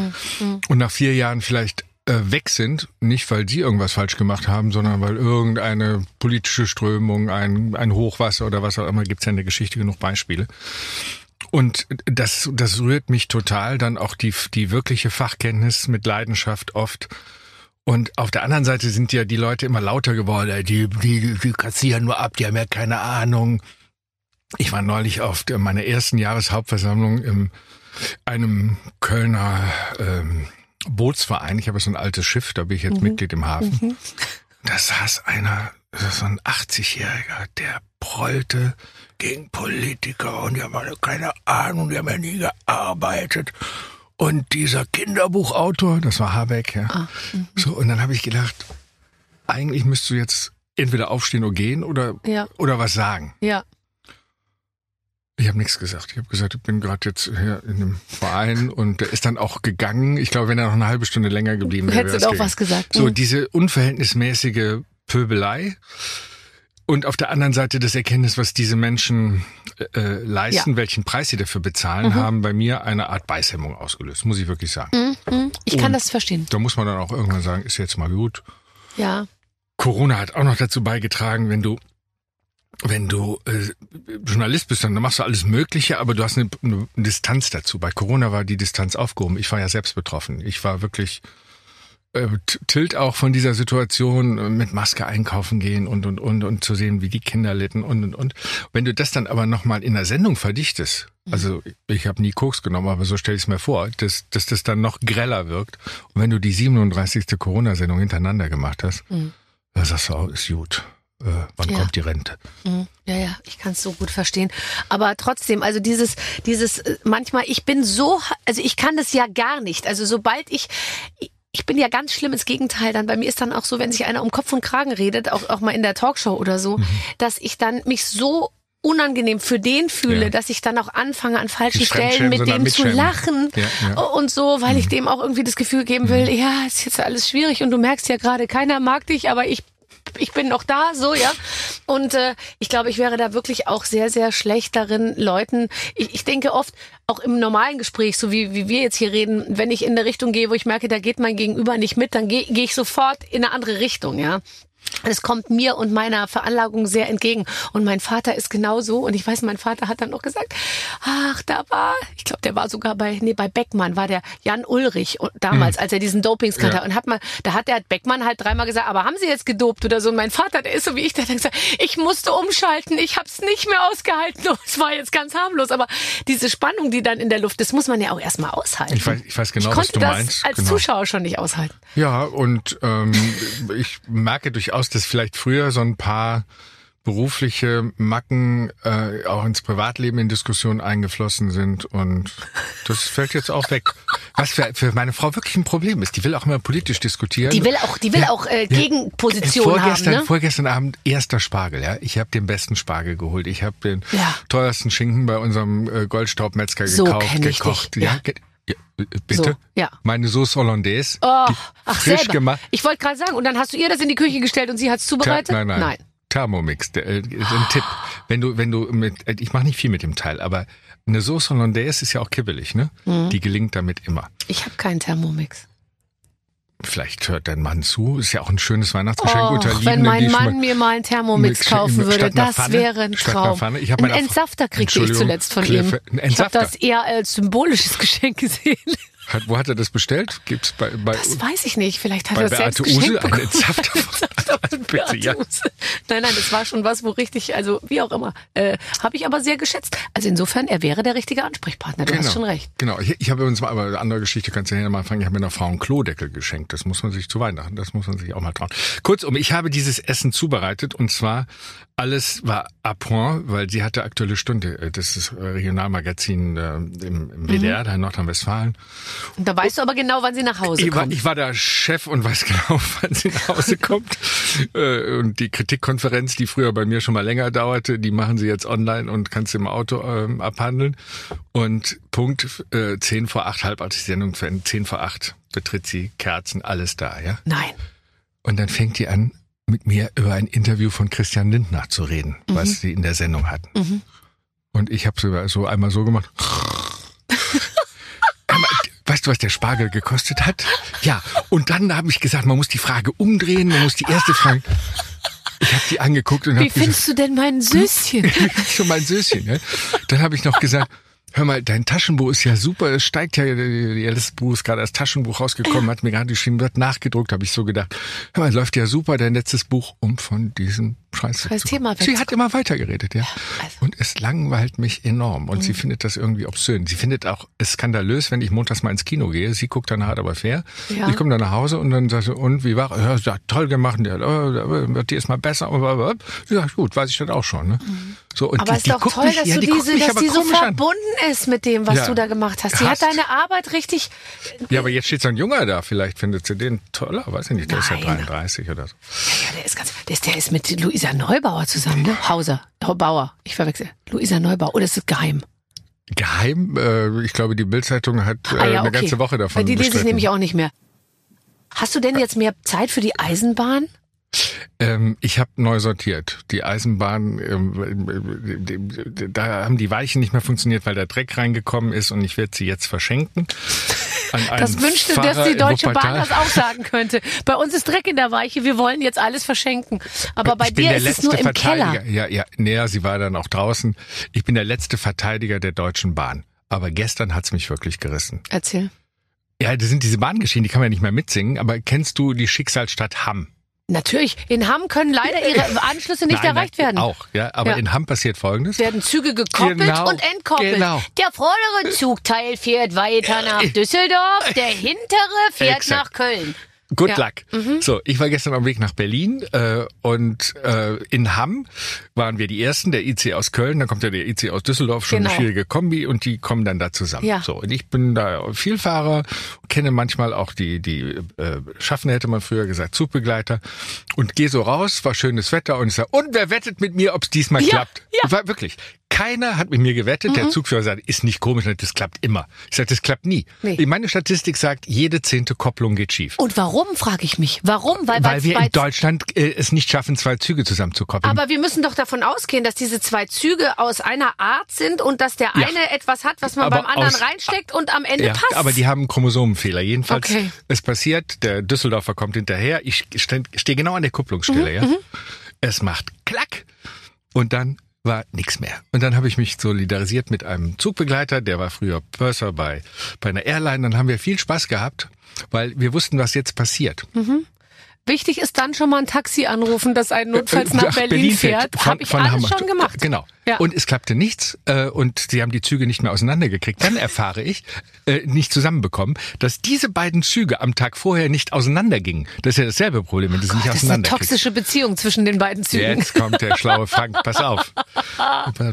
und nach vier Jahren vielleicht äh, weg sind, nicht weil sie irgendwas falsch gemacht haben, sondern weil irgendeine politische Strömung, ein, ein Hochwasser oder was auch immer, gibt's ja in der Geschichte genug Beispiele. Und das, das rührt mich total, dann auch die, die wirkliche Fachkenntnis mit Leidenschaft oft Und auf der anderen Seite sind ja die Leute immer lauter geworden. Die, die, die kassieren nur ab, die haben ja keine Ahnung. Ich war neulich auf meiner ersten Jahreshauptversammlung in einem Kölner ähm, Bootsverein. Ich habe so ein altes Schiff, da bin ich jetzt Mitglied im Hafen. Da saß einer, so ein 80-Jähriger, der prollte gegen Politiker und die haben alle keine Ahnung, die haben ja nie gearbeitet. Und dieser Kinderbuchautor, das war Habeck, ja. so, und dann habe ich gedacht, eigentlich müsstest du jetzt entweder aufstehen oder gehen oder, Ja. oder was sagen. Ja. Ich habe nichts gesagt. Ich habe gesagt, ich bin gerade jetzt hier in einem Verein und der ist dann auch gegangen. Ich glaube, wenn er noch eine halbe Stunde länger geblieben wäre, Hättest du auch was gesagt. So, Mhm. diese unverhältnismäßige Pöbelei und auf der anderen Seite das Erkenntnis, was diese Menschen äh, leisten, welchen Preis sie dafür bezahlen, Mhm. haben bei mir eine Art Beißhemmung ausgelöst, muss ich wirklich sagen. Mhm. Ich kann Und- das verstehen. Da muss man dann auch irgendwann sagen, ist jetzt mal gut. Ja. Corona hat auch noch dazu beigetragen, wenn du wenn du äh, Journalist bist, dann machst du alles Mögliche, aber du hast eine, eine Distanz dazu. Bei Corona war die Distanz aufgehoben. Ich war ja selbst betroffen. Ich war wirklich äh, tilt auch von dieser Situation äh, mit Maske einkaufen gehen und und und und zu sehen, wie die Kinder litten und und und. Wenn du das dann aber nochmal in der Sendung verdichtest, also ich habe nie Koks genommen, aber so stell ich es mir vor, dass, dass das dann noch greller wirkt. Und wenn du die 37. Corona-Sendung hintereinander gemacht hast, da sagst du, oh, ist gut. Äh, wann Ja. kommt die Rente? Mhm. Ja, ja, ich kann es so gut verstehen. Aber trotzdem, also dieses, dieses, äh, manchmal, ich bin so, also ich kann das ja gar nicht. Also sobald ich, ich bin ja ganz schlimm ins Gegenteil dann. Bei mir ist dann auch so, wenn sich einer um Kopf und Kragen redet, auch, auch mal in der Talkshow oder so, Mhm. dass ich dann mich so unangenehm für den fühle, Ja. dass ich dann auch anfange an falschen Stellen mit dem zu lachen Ja, ja. Mhm. und so, weil ich dem auch irgendwie das Gefühl geben will, ja, ist jetzt alles schwierig und du merkst ja gerade, keiner mag dich, aber ich ich bin noch da, so, ja. Und äh, ich glaube, ich wäre da wirklich auch sehr, sehr schlecht darin, Leuten, ich, ich denke oft, auch im normalen Gespräch, so wie, wie wir jetzt hier reden, wenn ich in eine Richtung gehe, wo ich merke, da geht mein Gegenüber nicht mit, dann gehe geh ich sofort in eine andere Richtung, ja. Es kommt mir und meiner Veranlagung sehr entgegen. Und mein Vater ist genauso. Und ich weiß, mein Vater hat dann noch gesagt, ach, da war, ich glaube, der war sogar bei, nee, bei Beckmann, war der Jan Ulrich damals, als er diesen Dopingskandal Ja. und hat mal, da hat der Beckmann halt dreimal gesagt, aber haben Sie jetzt gedopt oder so? Und mein Vater, der ist so wie ich, der hat gesagt, ich musste umschalten, ich hab's nicht mehr ausgehalten. Und [LAUGHS] es war jetzt ganz harmlos. Aber diese Spannung, die dann in der Luft ist, muss man ja auch erstmal aushalten. Ich weiß, ich weiß genau, ich was konnte du das meinst. als genau. Zuschauer schon nicht aushalten. Ja, und ähm, [LAUGHS] ich merke durchaus, dass vielleicht früher so ein paar berufliche Macken äh, auch ins Privatleben in Diskussionen eingeflossen sind und das fällt jetzt auch weg. Was für, für meine Frau wirklich ein Problem ist. Die will auch immer politisch diskutieren. Die will auch, die will Ja, auch äh, ja. Gegenposition haben, vorgestern, ne? vorgestern Abend erster Spargel, ja. Ich habe den besten Spargel geholt. Ich habe den Ja. teuersten Schinken bei unserem äh, Goldstaubmetzger So gekauft, gekocht. Ja, ja. Äh, bitte. So, ja. Meine Sauce Hollandaise, Oh, ach, frisch selber. gemacht. Ich wollte gerade sagen, und dann hast du ihr das in die Küche gestellt und sie hat's zubereitet? Nein, nein. Thermomix, der, äh, ist ein Tipp. Wenn du, wenn du mit, äh, ich mache nicht viel mit dem Teil, aber eine Sauce Hollandaise ist ja auch kibbelig, ne? Mhm. Die gelingt damit immer. Ich habe keinen Thermomix. Vielleicht hört dein Mann zu. Ist ja auch ein schönes Weihnachtsgeschenk Och, wenn mein Mann mir mal einen Thermomix kaufen würde, das Pfanne? wäre ein Traum. Pfanne? Ich Ein Entsafter kriegte ich zuletzt von Claire, ihm. Ich habe das eher als symbolisches [LAUGHS] Geschenk gesehen. Hat, wo hat er das bestellt? Gibt's bei, bei, Das weiß ich nicht. Vielleicht hat bei er das selbst Beate Use geschenkt einen? [LAUGHS] Von Bitte, ja. Use. Nein, nein, das war schon was, wo richtig, also wie auch immer, äh, habe ich aber sehr geschätzt. Also insofern, er wäre der richtige Ansprechpartner. Du hast schon recht. Genau. Ich, ich habe uns mal, aber eine andere Geschichte kannst du ja mal fangen. Ich habe mir einer Frau einen Klodeckel geschenkt. Das muss man sich zu Weihnachten, das muss man sich auch mal trauen. Kurzum, ich habe dieses Essen zubereitet und zwar alles war à point, weil sie hatte aktuelle Stunde. äh, Das ist Regionalmagazin äh, im, Mhm. im WDR, da in Nordrhein-Westfalen. Und da weißt du aber genau, wann sie nach Hause Ich war, kommt. ich war der Chef und weiß [LAUGHS] genau, wann sie nach Hause kommt. Äh, und die Kritikkonferenz, die früher bei mir schon mal länger dauerte, die machen sie jetzt online und kannst im Auto ähm, abhandeln. Und Punkt äh, 10 vor 8, halb acht die Sendung Ende, 10 vor 8 betritt sie, Kerzen, alles da, ja. Nein. Und dann fängt die an, mit mir über ein Interview von Christian Lindner zu reden, was sie in der Sendung hatten. Mhm. Und ich habe so, so einmal so gemacht. [LAUGHS] Weißt du, was der Spargel gekostet hat? Ja, und dann habe ich gesagt, man muss die Frage umdrehen, man muss die erste Frage. Ich habe die angeguckt und Wie habe gesagt, findest du denn mein Süßchen? [LAUGHS] schon mein Söschen. Ne? Dann habe ich noch gesagt, hör mal, dein Taschenbuch ist ja super, es steigt ja, die älteste Buch ist gerade als Taschenbuch rausgekommen, hat mir gerade geschrieben, wird nachgedruckt, habe ich so gedacht, hör mal, läuft ja super, dein letztes Buch, um von diesem Scheiß Scheiß Thema Sie hat immer weitergeredet, ja. also. Und es langweilt mich enorm. Und sie findet das irgendwie obszön. Sie findet auch es skandalös, wenn ich montags mal ins Kino gehe. Sie guckt dann hart aber fair. Ja. Ich komme dann nach Hause und dann sagt sie, und wie war? Ja, toll gemacht. Ja, äh, wird dir mal besser. Sie sagt, gut, weiß ich das auch schon. Ne? So, und Aber die, ist doch toll, mich, dass ja, du die diese, mich dass die so komisch an. verbunden ist mit dem, was Ja. du da gemacht hast. Sie hat deine Arbeit richtig. Ja, aber jetzt steht so ein Junger da. Vielleicht findet sie den toller. Weiß ich nicht. Der ist ja Nein. 33 oder so. Ja, der ist ganz, der ist, der ist mit Luisa Neubauer zusammen, ne? Hauser, Bauer. Ich verwechsel. Luisa Neubauer. Oder ist es geheim? Geheim. Äh, ich glaube, die Bildzeitung hat äh, Ah, ja, eine okay. ganze Woche davon Die lese ich nämlich auch nicht mehr. Hast du denn jetzt mehr Zeit für die Eisenbahn? Ähm, ich habe neu sortiert. Die Eisenbahn, ähm, äh, da haben die Weichen nicht mehr funktioniert, weil der Dreck reingekommen ist und ich werde sie jetzt verschenken. Das wünschte, dass Pfarrer die in Deutsche Bahn das auch sagen könnte. Bei uns ist Dreck in der Weiche, wir wollen jetzt alles verschenken. Aber bei ich dir ist es nur im. Keller. Ja, ja, näher, sie war dann auch draußen. Ich bin der letzte Verteidiger der Deutschen Bahn. Aber gestern hat's mich wirklich gerissen. Erzähl. Ja, das sind diese Bahngeschichten, die kann man ja nicht mehr mitsingen. Aber kennst du die Schicksalsstadt Hamm? Natürlich, in Hamm können leider ihre [LAUGHS] Anschlüsse nicht Nein, erreicht nein, werden. Auch, ja. Aber Ja. in Hamm passiert Folgendes. werden Züge gekoppelt Genau, und entkoppelt. genau. Der vordere Zugteil fährt weiter nach Düsseldorf, der hintere fährt nach Köln. Good Ja. Mhm. luck. So, ich war gestern auf dem Weg nach Berlin äh, und äh, in Hamm waren wir die Ersten, der IC aus Köln, dann kommt ja der IC aus Düsseldorf, schon Genau. eine schwierige Kombi und die kommen dann da zusammen. Ja. So, und ich bin da Vielfahrer, kenne manchmal auch die, die äh, Schaffner, hätte man früher gesagt, Zugbegleiter und gehe so raus, war schönes Wetter und ich sage, und wer wettet mit mir, ob es diesmal Ja, klappt? ja. Mhm. War wirklich. Keiner hat mit mir gewettet. Der Zugführer sagt, ist nicht komisch, das klappt immer. Ich sage, das klappt nie. Nee. Meine Statistik sagt, jede zehnte Kopplung geht schief. Und warum, frage ich mich. Warum? Weil, Weil wir in Deutschland äh, es nicht schaffen, zwei Züge zusammenzukoppeln. Aber wir müssen doch davon ausgehen, dass diese zwei Züge aus einer Art sind und dass der Ja. eine etwas hat, was man Aber beim anderen aus- reinsteckt und am Ende ja, passt. aber die haben einen Chromosomenfehler. Jedenfalls, Okay. es passiert, der Düsseldorfer kommt hinterher, ich stehe steh genau an der Kupplungsstelle, Mhm, ja. Es macht klack und dann war nichts mehr. Und dann habe ich mich solidarisiert mit einem Zugbegleiter, der war früher Purser bei, bei einer Airline. Dann haben wir viel Spaß gehabt, weil wir wussten, was jetzt passiert. Wichtig ist dann schon mal ein Taxi anrufen, das einen notfalls nach Berlin, fährt. Von, Habe ich von alles Hamburg. schon gemacht. Genau. Ja. Und es klappte nichts äh, und sie haben die Züge nicht mehr auseinandergekriegt. Dann erfahre ich, äh, nicht zusammenbekommen, dass diese beiden Züge am Tag vorher nicht auseinandergingen. Das ist ja dasselbe Problem, wenn du sie nicht Oh das ist eine toxische Beziehung zwischen den beiden Zügen. Jetzt kommt der schlaue [LAUGHS] Frank, pass auf.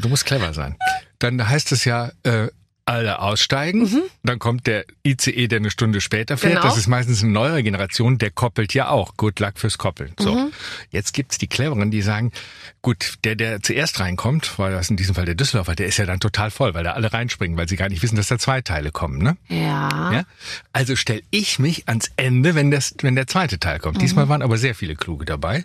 Du musst clever sein. Dann heißt es ja, äh, alle aussteigen. Dann kommt der ICE, der eine Stunde später fährt. Mhm. Genau. Das ist meistens eine neuere Generation, der koppelt ja auch. Good luck fürs Koppeln. So. Mhm. Jetzt gibt's die Cleveren, die sagen, gut, der, der zuerst reinkommt, weil das in diesem Fall der Düsseldorfer, der ist ja dann total voll, weil da alle reinspringen, weil sie gar nicht wissen, dass da zwei Teile kommen, ne? Ja. Ja? Also stell ich mich ans Ende, wenn, das, wenn der zweite Teil kommt. Mhm. Diesmal waren aber sehr viele Kluge dabei.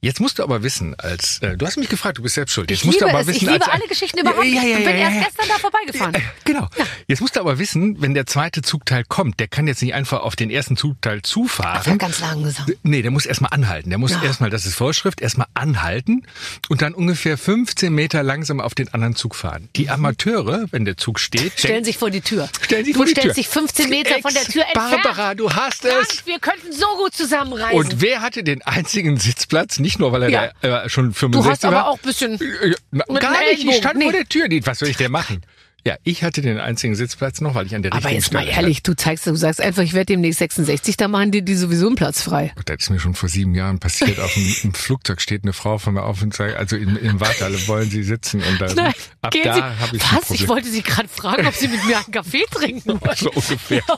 Jetzt musst du aber wissen, als äh, du hast mich gefragt, du bist selbst schuld. Jetzt Ich musst liebe du aber es. wissen, Ich liebe als, alle Geschichten überhaupt. Ja, ja, ja, ich bin erst gestern da vorbeigefahren. Äh, Genau. Jetzt musst du aber wissen, wenn der zweite Zugteil kommt, der kann jetzt nicht einfach auf den ersten Zugteil zufahren. ganz langsam. Nee, der muss erstmal anhalten. Der muss Ja. erstmal, das ist Vorschrift, erstmal anhalten und dann ungefähr 15 Meter langsam auf den anderen Zug fahren. Die Amateure, wenn der Zug steht, Stellen sich vor die Tür. stellen sich du vor die stellst Tür. dich 15 Meter von der Tür entfernt. Barbara, du hast es. Frank, wir könnten so gut zusammenreisen. Und wer hatte den einzigen Sitzplatz? Nicht nur, weil er Ja. da, äh, schon du 65 hast aber war. auch ein bisschen... Äh, na, gar nicht, ich stand Nee. vor der Tür. Was soll ich denn machen? Ja, ich hatte den einzigen Sitzplatz noch, weil ich an der Aber richtigen jetzt mal ehrlich, du zeigst, du sagst einfach, ich werde demnächst 66, da machen die, die sowieso einen Platz frei. Das ist mir schon vor sieben Jahren passiert. Auf dem Flugzeug steht eine Frau von mir auf und sagt, also im, im Wartehalle wollen Sie sitzen. Und dann, [LAUGHS] Nein, ab da habe ich ein was? Ich wollte Sie gerade fragen, ob Sie mit mir einen Kaffee trinken [LAUGHS] wollen. so ungefähr. [LAUGHS]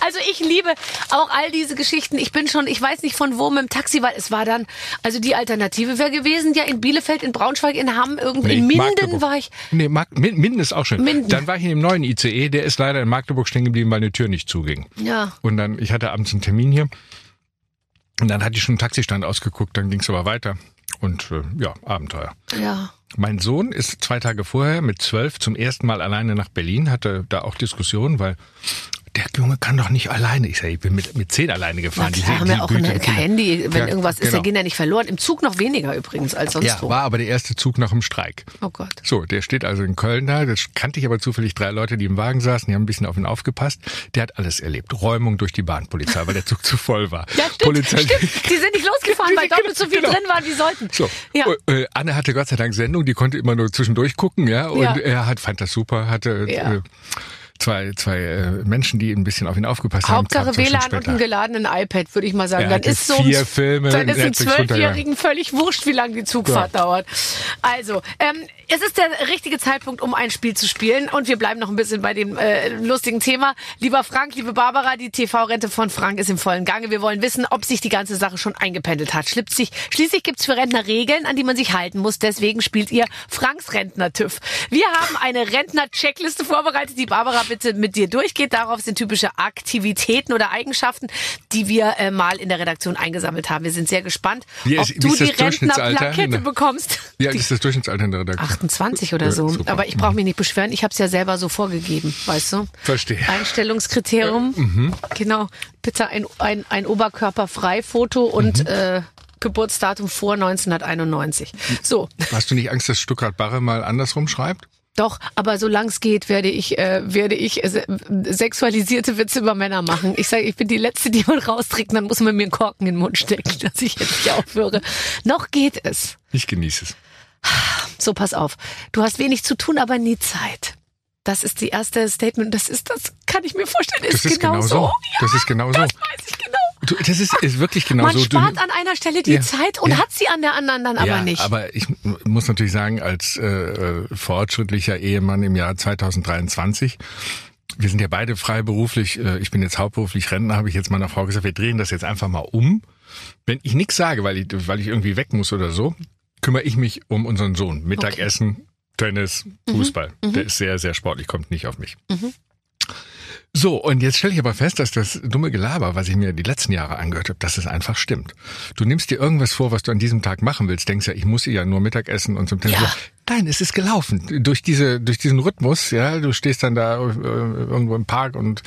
Also ich liebe auch all diese Geschichten. Ich bin schon, ich weiß nicht von wo mit dem Taxi, weil es war dann, also die Alternative wäre gewesen, ja in Bielefeld, in Braunschweig, in Hamm, irgendwie in Minden Magdeburg. war ich. Nee, Mag Min- Minden ist auch schön. Minden. Dann war ich in dem neuen ICE, der ist leider in Magdeburg stehen geblieben, weil eine Tür nicht zuging. Ja. Und dann, ich hatte abends einen Termin hier. Und dann hatte ich schon einen Taxistand ausgeguckt, dann ging es aber weiter. Und äh, ja, Abenteuer. Ja. Mein Sohn ist zwei Tage vorher mit zwölf zum ersten Mal alleine nach Berlin, hatte da auch Diskussionen, weil der Junge kann doch nicht alleine. Ich sage, ich bin mit, mit zehn alleine gefahren. Na klar, haben wir auch ein Güte- Handy, wenn Ja, irgendwas ist, genau. da gehen ja nicht verloren. Im Zug noch weniger übrigens als sonst Ja, wo. war aber der erste Zug nach dem Streik. Oh Gott. So, der steht also in Köln da. Das kannte ich aber zufällig drei Leute, die im Wagen saßen, die haben ein bisschen auf ihn aufgepasst. Der hat alles erlebt. Räumung durch die Bahnpolizei, weil der Zug [LAUGHS] zu voll war. Ja, stimmt, Polizei stimmt. Die sind nicht losgefahren, weil doppelt so viel Genau. drin waren, wie sollten. So, Ja. äh, Anne hatte Gott sei Dank Sendung, die konnte immer nur zwischendurch gucken, ja, und Ja. er hat fand das super, hatte Ja. äh, zwei zwei äh, Menschen, die ein bisschen auf ihn aufgepasst haben. Hauptsache zwei Stunden WLAN und später. ein geladenen iPad, würde ich mal sagen. Dann ist so vier Filme, dann ist einem runtergeladen. Zwölfjährigen völlig wurscht, wie lange die Zugfahrt dauert. Also, ähm, es ist der richtige Zeitpunkt, um ein Spiel zu spielen. Und wir bleiben noch ein bisschen bei dem äh, lustigen Thema. Lieber Frank, liebe Barbara, die TV-Rente von Frank ist im vollen Gange. Wir wollen wissen, ob sich die ganze Sache schon eingependelt hat. Schließlich, schließlich gibt's für Rentner Regeln, an die man sich halten muss. Deswegen spielt ihr Franks Rentner-TÜV. Wir haben eine Rentner-Checkliste vorbereitet, die Barbara bitte mit dir durchgeht. Darauf sind typische Aktivitäten oder Eigenschaften, die wir äh, mal in der Redaktion eingesammelt haben. Wir sind sehr gespannt, Wie ob ist- wie du die? Rentnerplakette bekommst. Ja, Die- das ist das Durchschnittsalter in der Redaktion. 28 oder so. super. Aber ich brauche mich nicht beschweren. Ich habe es ja selber so vorgegeben, weißt du? Verstehe. Einstellungskriterium. Genau. Bitte ein, ein, ein Oberkörperfrei-Foto und äh, Geburtsdatum vor 1991. So, Hast du nicht Angst, dass Stuttgart Barre mal andersrum schreibt? Doch, aber solange es geht, werde ich, äh, werde ich äh, se- sexualisierte Witze über Männer machen. Ich sage, ich bin die Letzte, die man rausträgt, dann muss man mir einen Korken in den Mund stecken, dass ich jetzt nicht aufhöre. Noch geht es. Ich genieße es. So, pass auf. Du hast wenig zu tun, aber nie Zeit. Das ist die erste Statement. Das ist, das kann ich mir vorstellen, ist, Das ist genau, genau so. so. Das ist genau so. Das weiß ich genau. Du, das ist, ist wirklich genau Man so. spart du, an einer Stelle die Ja. Zeit und Ja. hat sie an der anderen dann aber ja, nicht. aber ich muss natürlich sagen, als äh, fortschrittlicher Ehemann im Jahr 2023, wir sind ja beide freiberuflich, äh, ich bin jetzt hauptberuflich Rentner, habe ich jetzt meiner Frau gesagt, wir drehen das jetzt einfach mal um. Wenn ich nichts sage, weil ich, weil ich irgendwie weg muss oder so, kümmere ich mich um unseren Sohn. Mittagessen, Tennis, Fußball. Der ist sehr, sehr sportlich, kommt nicht auf mich. So, und jetzt stelle ich aber fest, dass das dumme Gelaber, was ich mir die letzten Jahre angehört habe, dass es einfach stimmt. Du nimmst dir irgendwas vor, was du an diesem Tag machen willst, denkst ja, ich muss ja nur Mittagessen und zum Tennis. Ja. Nein, es ist gelaufen. Durch diese, durch diesen Rhythmus, ja, du stehst dann da äh, irgendwo im Park und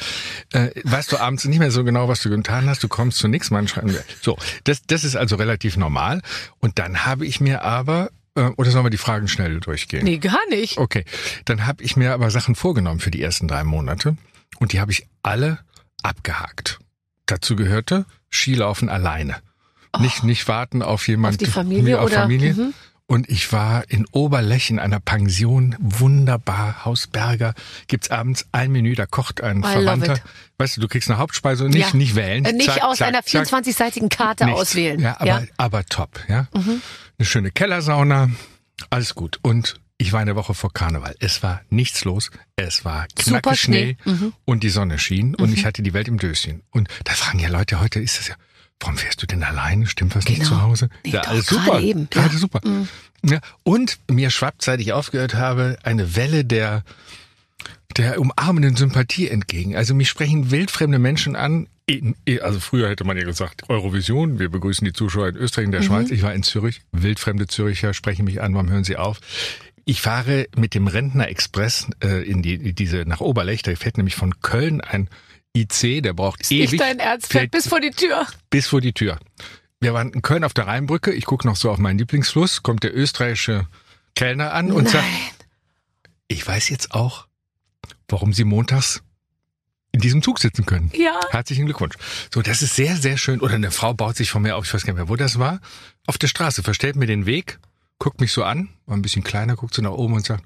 äh, weißt du abends nicht mehr so genau, was du getan hast, du kommst zu nichts, man schreibt. So, das, das ist also relativ normal. Und dann habe ich mir aber, äh, oder sollen wir die Fragen schnell durchgehen? nee, gar nicht. Okay, dann habe ich mir aber Sachen vorgenommen für die ersten drei Monate und die habe ich alle abgehakt. Dazu gehörte Skilaufen alleine. Nicht, nicht warten auf jemand. Auf die Familie auf oder- Familie. Mhm. Und ich war in Oberlech in einer Pension, wunderbar, Hausberger. Gibt's abends ein Menü, da kocht ein I Verwandter. Weißt du, du kriegst eine Hauptspeise und nicht, Ja. nicht wählen. Äh, Nicht Zack, aus zack, einer zack. 24-seitigen Karte Nichts. auswählen. Ja, aber, aber top, ja. Mhm. Eine schöne Kellersauna, alles gut. Und ich war eine Woche vor Karneval. Es war nichts los. Es war knacke Schnee. Mhm. und die Sonne schien und ich hatte die Welt im Döschen. Und da fragen ja Leute, heute ist es ja, warum fährst du denn alleine? Stimmt was nicht Genau. zu Hause? Nee, ja, doch, alles gerade super. eben, Gerade ja. super. Ja, und mir schwappt, seit ich aufgehört habe, eine Welle der der umarmenden Sympathie entgegen. Also mich sprechen wildfremde Menschen an. Also früher hätte man ja gesagt, Eurovision, wir begrüßen die Zuschauer in Österreich und der Schweiz. Ich war in Zürich, wildfremde Züricher sprechen mich an, warum hören sie auf? Ich fahre mit dem Rentner Express äh, in die diese nach Oberlech, da fährt nämlich von Köln ein IC, der braucht Nicht ewig dein Ernst, fährt fährt bis vor die Tür. bis vor die Tür. Wir waren in Köln auf der Rheinbrücke, ich gucke noch so auf meinen Lieblingsfluss, kommt der österreichische Kellner an und Nein. sagt, ich weiß jetzt auch, warum Sie montags in diesem Zug sitzen können. Ja. Herzlichen Glückwunsch. So, das ist sehr, sehr schön. Oder eine Frau baut sich von mir auf, ich weiß gar nicht mehr, wo das war, auf der Straße, verstellt mir den Weg, guckt mich so an, war ein bisschen kleiner, guckt so nach oben und sagt,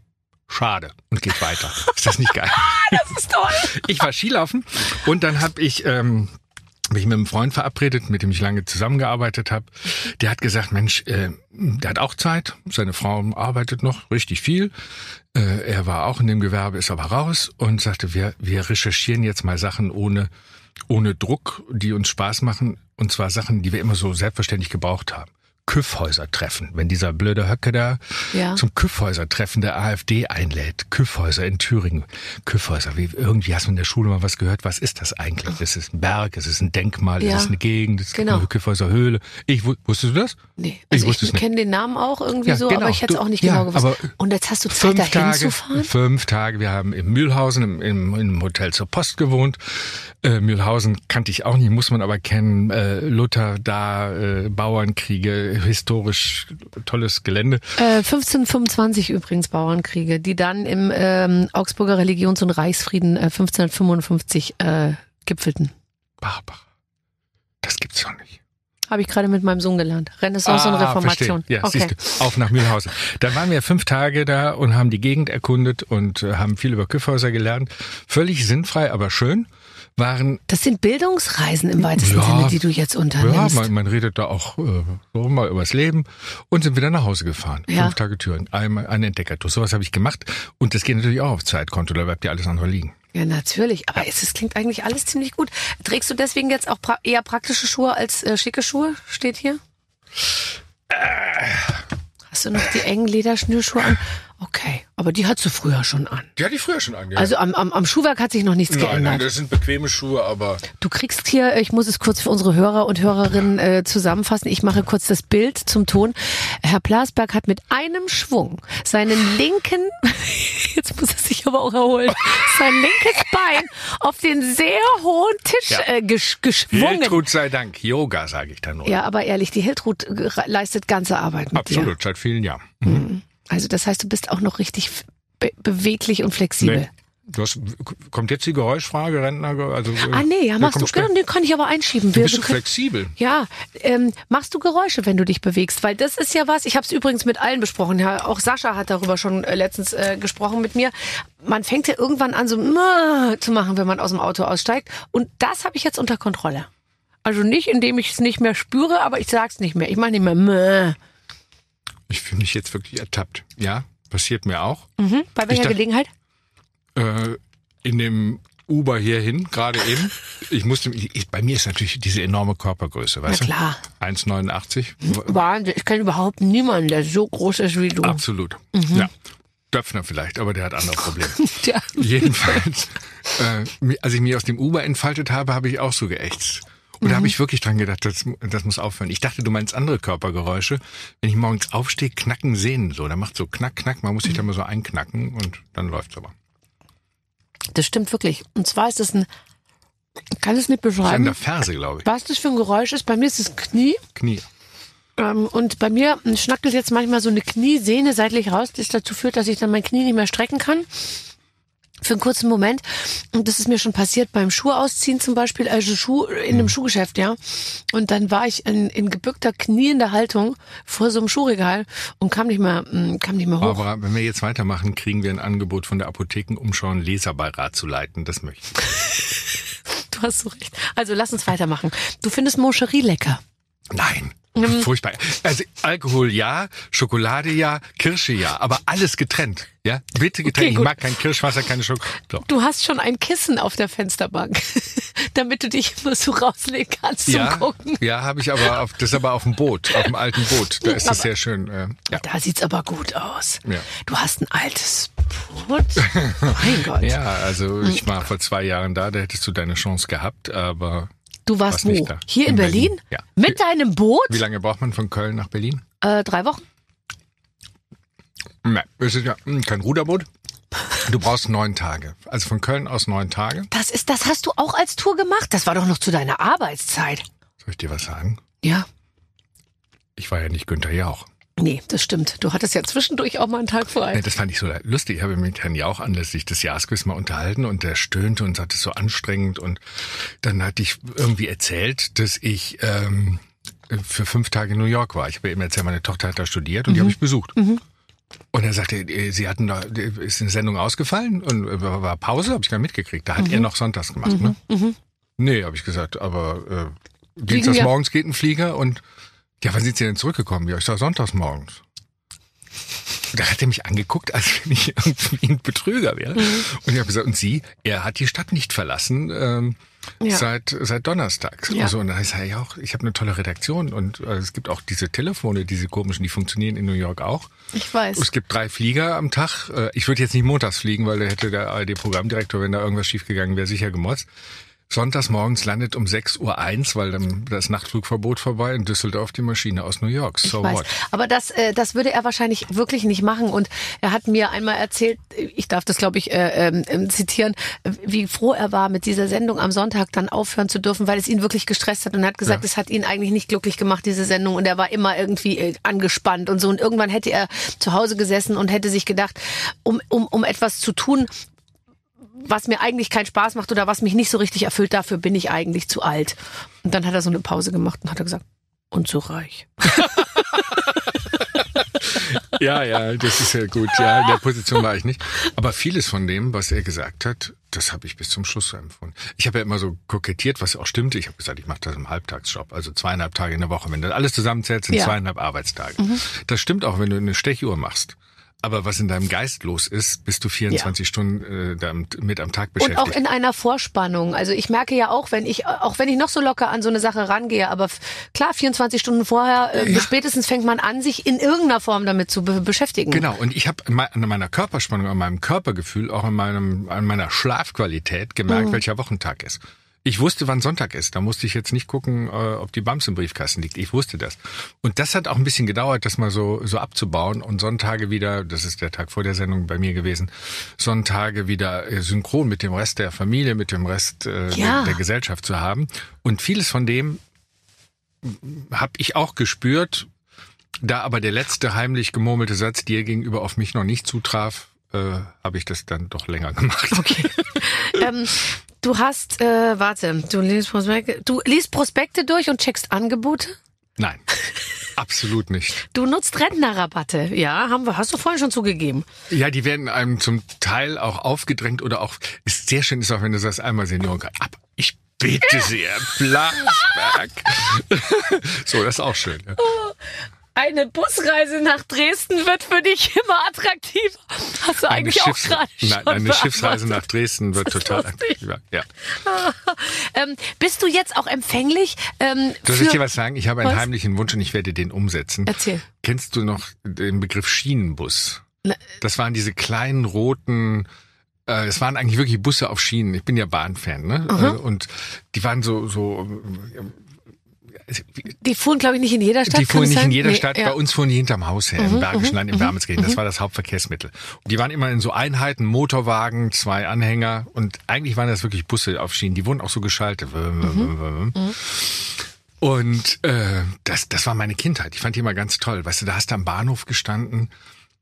schade und geht weiter. Ist das nicht geil? [LAUGHS] Das ist toll. Ich war Skilaufen und dann habe ich ähm, mich mit einem Freund verabredet, mit dem ich lange zusammengearbeitet habe. Der hat gesagt, Mensch, äh, der hat auch Zeit. Seine Frau arbeitet noch richtig viel. Äh, er war auch in dem Gewerbe, ist aber raus und sagte, wir, wir recherchieren jetzt mal Sachen ohne, ohne Druck, die uns Spaß machen. Und zwar Sachen, die wir immer so selbstverständlich gebraucht haben. Küffhäuser-Treffen. Wenn dieser blöde Höcke da Ja. zum Küffhäuser-Treffen der AfD einlädt. Küffhäuser in Thüringen. Küffhäuser, wie, irgendwie hast du in der Schule mal was gehört. Was ist das eigentlich? Das ist ein Berg, es ist ein Denkmal, Ja. es ist eine Gegend, es gibt Genau. eine Küffhäuser Höhle. Ich, wu- wusstest du das? Nee, Ich also wusste ich, es nicht. kenne den Namen auch irgendwie Ja, so, genau. aber ich hätte es auch nicht genau gewusst. Und jetzt hast du Zeit, Fünf dahin Tage, zu fahren? fünf Tage. Wir haben in Mühlhausen im, im, im Hotel zur Post gewohnt. Äh, Mühlhausen kannte ich auch nicht, muss man aber kennen. Äh, Luther da, äh, Bauernkriege, historisch tolles Gelände. Äh, 1525 übrigens Bauernkriege, die dann im ähm, Augsburger Religions- und Reichsfrieden äh, 1555 äh, gipfelten. Barbara, das gibt's doch nicht. Habe ich gerade mit meinem Sohn gelernt. Renaissance und Reformation. Verstehe. Ja, okay. siehst du, auf nach Mühlhausen. Dann waren wir fünf Tage da und haben die Gegend erkundet und äh, haben viel über Küffhäuser gelernt. Völlig sinnfrei, aber schön. Waren Das sind Bildungsreisen im weitesten Ja, Sinne, die du jetzt Ja, unternimmst. man, man redet da auch äh, so mal übers Leben und sind wieder nach Hause gefahren. Ja. Fünf Tage Türen, einmal eine Entdeckertour. Sowas habe ich gemacht und das geht natürlich auch auf Zeitkonto, da bleibt ja alles andere liegen. ja, natürlich. Aber es, es klingt eigentlich alles ziemlich gut. Trägst du deswegen jetzt auch pra eher praktische Schuhe als äh, schicke Schuhe? Steht hier. Hast du noch die engen Lederschnürschuhe an? Okay, aber die hattest du früher schon an. Die hatte ich früher schon angehabt. Also am, am, am Schuhwerk hat sich noch nichts nein, nein, geändert. das sind bequeme Schuhe, aber Du kriegst hier, ich muss es kurz für unsere Hörer und Hörerinnen äh, zusammenfassen. Ich mache kurz das Bild zum Ton. Herr Plasberg hat mit einem Schwung seinen linken, jetzt muss er sich aber auch erholen, sein linkes Bein auf den sehr hohen Tisch Ja. äh, gesch geschwungen. Hiltrud sei Dank. Yoga, sage ich da nur. Ja, aber ehrlich, die Hiltrud äh, leistet ganze Arbeit mit dir. Absolut, seit vielen Jahren. Also das heißt, du bist auch noch richtig be beweglich und flexibel. Nee. Du hast, kommt jetzt die Geräuschfrage, Rentner? Also, Ah nee, ja, machst du, genau, den kann ich aber einschieben. Du Wir- bist so können- flexibel. Ja, ähm, machst du Geräusche, wenn du dich bewegst? Weil das ist ja was, ich habe es übrigens mit allen besprochen, ja, auch Sascha hat darüber schon äh, letztens äh, gesprochen mit mir. Man fängt ja irgendwann an, so zu machen, wenn man aus dem Auto aussteigt. Und das habe ich jetzt unter Kontrolle. Also nicht, indem ich es nicht mehr spüre, aber ich sag's nicht mehr. Ich mache nicht mehr "Mah". Ich fühle mich jetzt wirklich ertappt. Ja, passiert mir auch. mhm. Bei welcher dachte- Gelegenheit? Äh, in dem Uber hierhin, gerade eben. Ich musste, ich, bei mir ist natürlich diese enorme Körpergröße, weißt Na klar. du? 1,89. Wahnsinn, ich kenne überhaupt niemanden, der so groß ist wie du. Absolut. Ja. Döpfner vielleicht, aber der hat andere Probleme. [LAUGHS] Ja. Jedenfalls, äh, als ich mich aus dem Uber entfaltet habe, habe ich auch so geächtzt. Und da habe ich wirklich dran gedacht, das, das muss aufhören. Ich dachte, du meinst andere Körpergeräusche. Wenn ich morgens aufstehe, knacken Sehnen so. Da macht so knack, knack. Man muss sich da mal so einknacken und dann läuft's aber. Das stimmt wirklich. Und zwar ist das ein, kann es nicht Das ist an beschreiben, der Ferse, glaube ich. was das für ein Geräusch ist. Bei mir ist es Knie. Knie. Ähm, und bei mir schnackelt jetzt manchmal so eine Kniesehne seitlich raus, das dazu führt, dass ich dann mein Knie nicht mehr strecken kann. Für einen kurzen Moment. Und das ist mir schon passiert beim Schuh ausziehen zum Beispiel, also Schuh in einem Schuhgeschäft, ja. Und dann war ich in, in gebückter, kniender Haltung vor so einem Schuhregal und kam nicht mehr, mm, kam nicht mehr hoch. Aber wenn wir jetzt weitermachen, kriegen wir ein Angebot von der Apothekenumschau, einen Leserbeirat zu leiten. Das möchte ich. [LAUGHS] Du hast so recht. Also lass uns weitermachen. Du findest Moncherie lecker. Nein. Mhm. Furchtbar. Also Alkohol ja, Schokolade ja, Kirsche ja, aber alles getrennt. Ja, bitte getrennt. Okay, ich mag kein Kirschwasser, keine Schokolade. So. Du hast schon ein Kissen auf der Fensterbank, [LAUGHS] damit du dich immer so rauslegen kannst zum Ja, Gucken. ja, habe ich aber auf, das ist aber auf dem Boot, auf dem alten Boot. Da ist das Aber- sehr schön. Äh, ja. Da sieht's aber gut aus. Ja. Du hast ein altes Boot. mein [LAUGHS] Gott. ja, also ich war vor zwei Jahren da, da hättest du deine Chance gehabt, aber Du warst wo? Hier in, In Berlin? Berlin, ja. Mit deinem Boot? wie lange braucht man von Köln nach Berlin? Äh, drei Wochen. Nein, es ist ja hm, kein Ruderboot. Du brauchst neun Tage. Also von Köln aus neun Tage. Das ist, das hast du auch als Tour gemacht. Das war doch noch zu deiner Arbeitszeit. Soll ich dir was sagen? Ja. Ich war ja nicht Günther Jauch. Nee, das stimmt. Du hattest ja zwischendurch auch mal einen Tag frei. Ja, Das fand ich so lustig. Ich habe mich mit Herrn Jauch anlässlich des Jahresquiz mal unterhalten und der stöhnte und sagte, es so anstrengend. Und dann hatte ich irgendwie erzählt, dass ich ähm, für fünf Tage in New York war. Ich habe ihm erzählt, meine Tochter hat da studiert und die habe ich besucht. Und er sagte, äh, sie hatten da, ist eine Sendung ausgefallen und äh, war Pause, habe ich gar nicht mitgekriegt. Da hat er noch sonntags gemacht, ne? Nee, habe ich gesagt, aber äh, dienstags morgens geht ein Flieger und ja, wann sind Sie denn zurückgekommen? Ja, ich sag sonntags morgens. da hat er mich angeguckt, als wenn ich irgendwie ein Betrüger wäre. Und ich habe gesagt, und Sie, er hat die Stadt nicht verlassen. Ähm, Ja. Seit seit Donnerstag. Ja. Und, so, und da heißt er ja auch, ich habe eine tolle Redaktion und äh, es gibt auch diese Telefone, diese komischen, die funktionieren in New York auch. Ich weiß. Es gibt drei Flieger am Tag. Äh, Ich würde jetzt nicht montags fliegen, weil da hätte der ARD-Programmdirektor, wenn da irgendwas schiefgegangen wäre, sicher gemotzt. Sonntags morgens landet um 6.01 Uhr, weil dann das Nachtflugverbot vorbei in Düsseldorf die Maschine aus New York. So what? Aber das, äh, das würde er wahrscheinlich wirklich nicht machen. Und er hat mir einmal erzählt, ich darf das, glaube ich, äh, ähm, zitieren, äh, wie froh er war, mit dieser Sendung am Sonntag dann aufhören zu dürfen, weil es ihn wirklich gestresst hat. Und er hat gesagt, Ja. es hat ihn eigentlich nicht glücklich gemacht, diese Sendung. Und er war immer irgendwie äh, angespannt und so. Und irgendwann hätte er zu Hause gesessen und hätte sich gedacht, um, um, um etwas zu tun, was mir eigentlich keinen Spaß macht oder was mich nicht so richtig erfüllt, dafür bin ich eigentlich zu alt. Und dann hat er so eine Pause gemacht und hat er gesagt, und zu reich. [LAUGHS] Ja, ja, das ist ja gut. Ja, in der Position war ich nicht. Aber vieles von dem, was er gesagt hat, das habe ich bis zum Schluss so empfunden. Ich habe ja immer so kokettiert, was auch stimmte. Ich habe gesagt, ich mache das im Halbtagsjob, also zweieinhalb Tage in der Woche. Wenn du alles zusammenzählst, sind Ja. zweieinhalb Arbeitstage. Das stimmt auch, wenn du eine Stechuhr machst. Aber was in deinem Geist los ist, bist du 24 Stunden äh, mit am Tag Und beschäftigt. auch in einer Vorspannung. Also ich merke ja auch, wenn ich, auch wenn ich noch so locker an so eine Sache rangehe, aber klar, 24 Stunden vorher, äh, spätestens fängt man an, sich in irgendeiner Form damit zu be beschäftigen. Genau, und ich habe an meiner Körperspannung, an meinem Körpergefühl, auch an, meinem, an meiner Schlafqualität gemerkt, Mhm. welcher Wochentag ist. Ich wusste, wann Sonntag ist. Da musste ich jetzt nicht gucken, äh, ob die Bams im Briefkasten liegt. Ich wusste das. Und das hat auch ein bisschen gedauert, das mal so, so abzubauen und Sonntage wieder, das ist der Tag vor der Sendung bei mir gewesen, Sonntage wieder äh, synchron mit dem Rest der Familie, mit dem Rest äh, Ja. der, der Gesellschaft zu haben. Und vieles von dem habe ich auch gespürt, da aber der letzte heimlich gemurmelte Satz dir gegenüber auf mich noch nicht zutraf, äh, habe ich das dann doch länger gemacht. Okay. [LAUGHS] ähm, du hast, äh, warte, du liest Prospekte, du liest Prospekte durch und checkst Angebote? Nein, absolut nicht. Du nutzt Rentnerrabatte. Ja, haben wir, hast du vorhin schon zugegeben. Ja, die werden einem zum Teil auch aufgedrängt oder auch, ist sehr schön ist auch, wenn du sagst, einmal Seniorenkarte. Ab, ich bitte sehr, Blasberg. [LAUGHS] so, das ist auch schön. Ja. Eine Busreise nach Dresden wird für dich immer attraktiver. Hast du Eine, eigentlich auch Schiffs gerade schon Nein, eine Schiffsreise nach Dresden wird total attraktiver. Ja. [LAUGHS] Ähm, bist du jetzt auch empfänglich? Ähm, Soll für ich dir was sagen? Ich habe einen Was? heimlichen Wunsch und ich werde den umsetzen. Erzähl. Kennst du noch den Begriff Schienenbus? Ne. Das waren diese kleinen roten, äh, es waren eigentlich wirklich Busse auf Schienen. Ich bin ja Bahnfan, ne? Äh, Und die waren so, so, Die fuhren, glaube ich, nicht in jeder Stadt. die fuhren nicht in sein? jeder Nee, Stadt. ja. Mhm, Bei uns fuhren die hinterm Haus her, im Bergischen Land, in Wermelskirchen. Das war das Hauptverkehrsmittel. Und die waren immer in so Einheiten, Motorwagen, zwei Anhänger. Und eigentlich waren das wirklich Busse auf Schienen. Die wurden auch so geschaltet. Mhm. Und äh, das, das war meine Kindheit. Ich fand die immer ganz toll. Weißt du, da hast du am Bahnhof gestanden.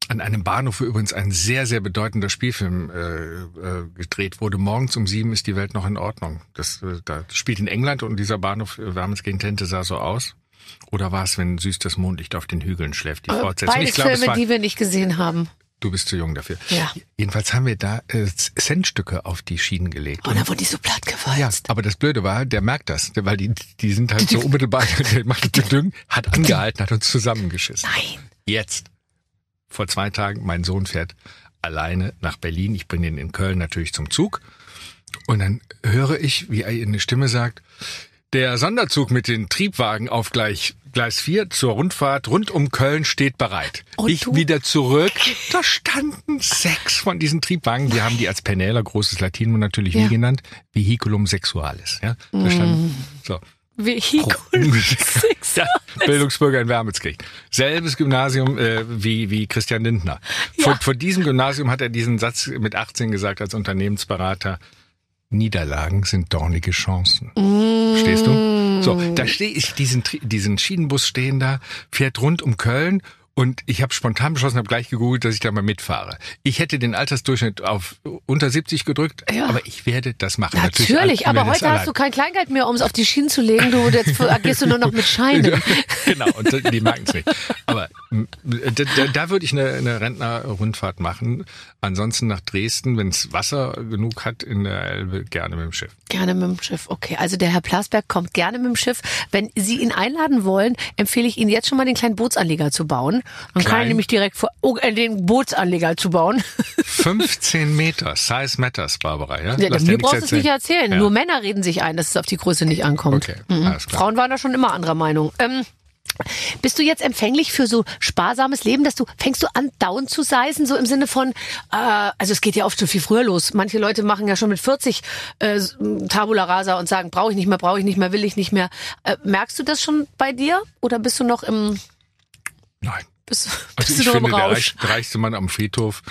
An einem Bahnhof, wo übrigens ein sehr, sehr bedeutender Spielfilm äh, äh, gedreht wurde. Morgens um sieben ist die Welt noch in Ordnung. Das, äh, da das spielt in England und dieser Bahnhof äh, Wermelskirchen-Tente sah so aus. Oder war es, wenn süß das Mondlicht auf den Hügeln schläft, die Fortsetzung? Beide Ich glaube, es Filme, war, die wir nicht gesehen haben. du bist zu jung dafür. Ja. Jedenfalls haben wir da äh, Centstücke auf die Schienen gelegt. Und dann wurden die so platt Ja, gewalzt. aber das Blöde war, der merkt das, weil die, die sind halt so [LAUGHS] unmittelbar, der macht Ding, hat angehalten, hat uns zusammengeschissen. Nein. Jetzt, vor zwei Tagen, mein Sohn fährt alleine nach Berlin. Ich bringe ihn in Köln natürlich zum Zug. Und dann höre ich, wie er eine Stimme sagt, der Sonderzug mit den Triebwagen auf gleich Gleis 4 zur Rundfahrt rund um Köln steht bereit. Und ich du? wieder zurück. Da standen sechs von diesen Triebwagen. Wir haben die als Penäler, großes Latinum natürlich Ja. wie genannt, Vehiculum sexualis. Ja, da standen, so. Vehikel. Ja, Bildungsbürger in Wermelskirchen. Selbes Gymnasium äh, wie, wie Christian Lindner. Vor, vor diesem Gymnasium hat er diesen Satz mit 18 gesagt als Unternehmensberater. Niederlagen sind dornige Chancen. Stehst du? So, da stehe ich, diesen, diesen Schienenbus stehen da, fährt rund um Köln und ich habe spontan beschlossen, habe gleich gegoogelt, dass ich da mal mitfahre. Ich hätte den Altersdurchschnitt auf unter 70 gedrückt, Ja. aber ich werde das machen. Natürlich, an- aber heute hast allein. du kein Kleingeld mehr, um es auf die Schienen zu legen. Du jetzt [LAUGHS] agierst du nur noch mit Scheinen. genau, und die merken es nicht. Aber da, da, da würde ich eine, eine Rentnerrundfahrt machen. Ansonsten nach Dresden, wenn es Wasser genug hat in der Elbe, gerne mit dem Schiff. Gerne mit dem Schiff. Okay, also der Herr Plasberg kommt gerne mit dem Schiff. Wenn Sie ihn einladen wollen, empfehle ich Ihnen jetzt schon mal den kleinen Bootsanleger zu bauen. Dann kann Klein. ich nämlich direkt vor, oh, äh, den Bootsanleger zu bauen. [LAUGHS] 15 Meter. Size matters, Barbara, ja? Ja, mir brauchst du es nicht erzählen. Ja. Nur Männer reden sich ein, dass es auf die Größe nicht ankommt. Okay, Mhm. alles klar. Frauen waren da schon immer anderer Meinung. Ähm, bist du jetzt empfänglich für so sparsames Leben, dass du fängst du an down zu seisen, so im Sinne von, äh, also es geht ja oft schon viel früher los. Manche Leute machen ja schon mit 40 äh, Tabula Rasa und sagen, brauche ich nicht mehr, brauche ich nicht mehr, will ich nicht mehr. Äh, merkst du das schon bei dir oder bist du noch im Nein. Bist, Also bist du noch im finde, der, Rausch? reich, der reichste Mann am Friedhof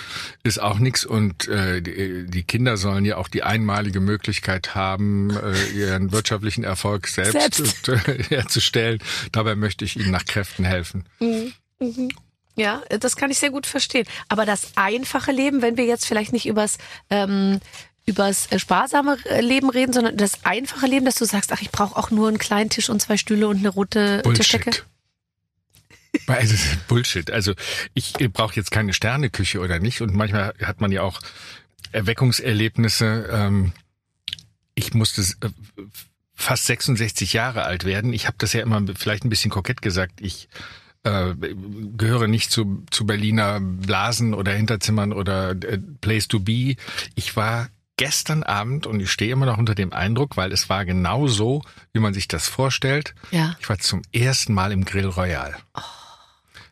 ist auch nix und äh, die, die Kinder sollen ja auch die einmalige Möglichkeit haben, äh, ihren [LAUGHS] wirtschaftlichen Erfolg selbst, Selbst. [LAUGHS] äh, herzustellen. Dabei möchte ich ihnen nach Kräften helfen. Ja, das kann ich sehr gut verstehen. Aber das einfache Leben, wenn wir jetzt vielleicht nicht übers ähm, übers äh, sparsame äh, Leben reden, sondern das einfache Leben, dass du sagst, ach, ich brauche auch nur einen kleinen Tisch und zwei Stühle und eine rote Tischdecke. Also, Bullshit. Also ich brauche jetzt keine Sterneküche oder nicht. Und manchmal hat man ja auch Erweckungserlebnisse. Ähm, ich musste äh, fast 66 Jahre alt werden. Ich habe das ja immer vielleicht ein bisschen kokett gesagt. Ich äh, gehöre nicht zu, zu Berliner Blasen oder Hinterzimmern oder äh, Place to be. Ich war gestern Abend und ich stehe immer noch unter dem Eindruck, weil es war genau so, wie man sich das vorstellt. Ja. Ich war zum ersten Mal im Grill Royal.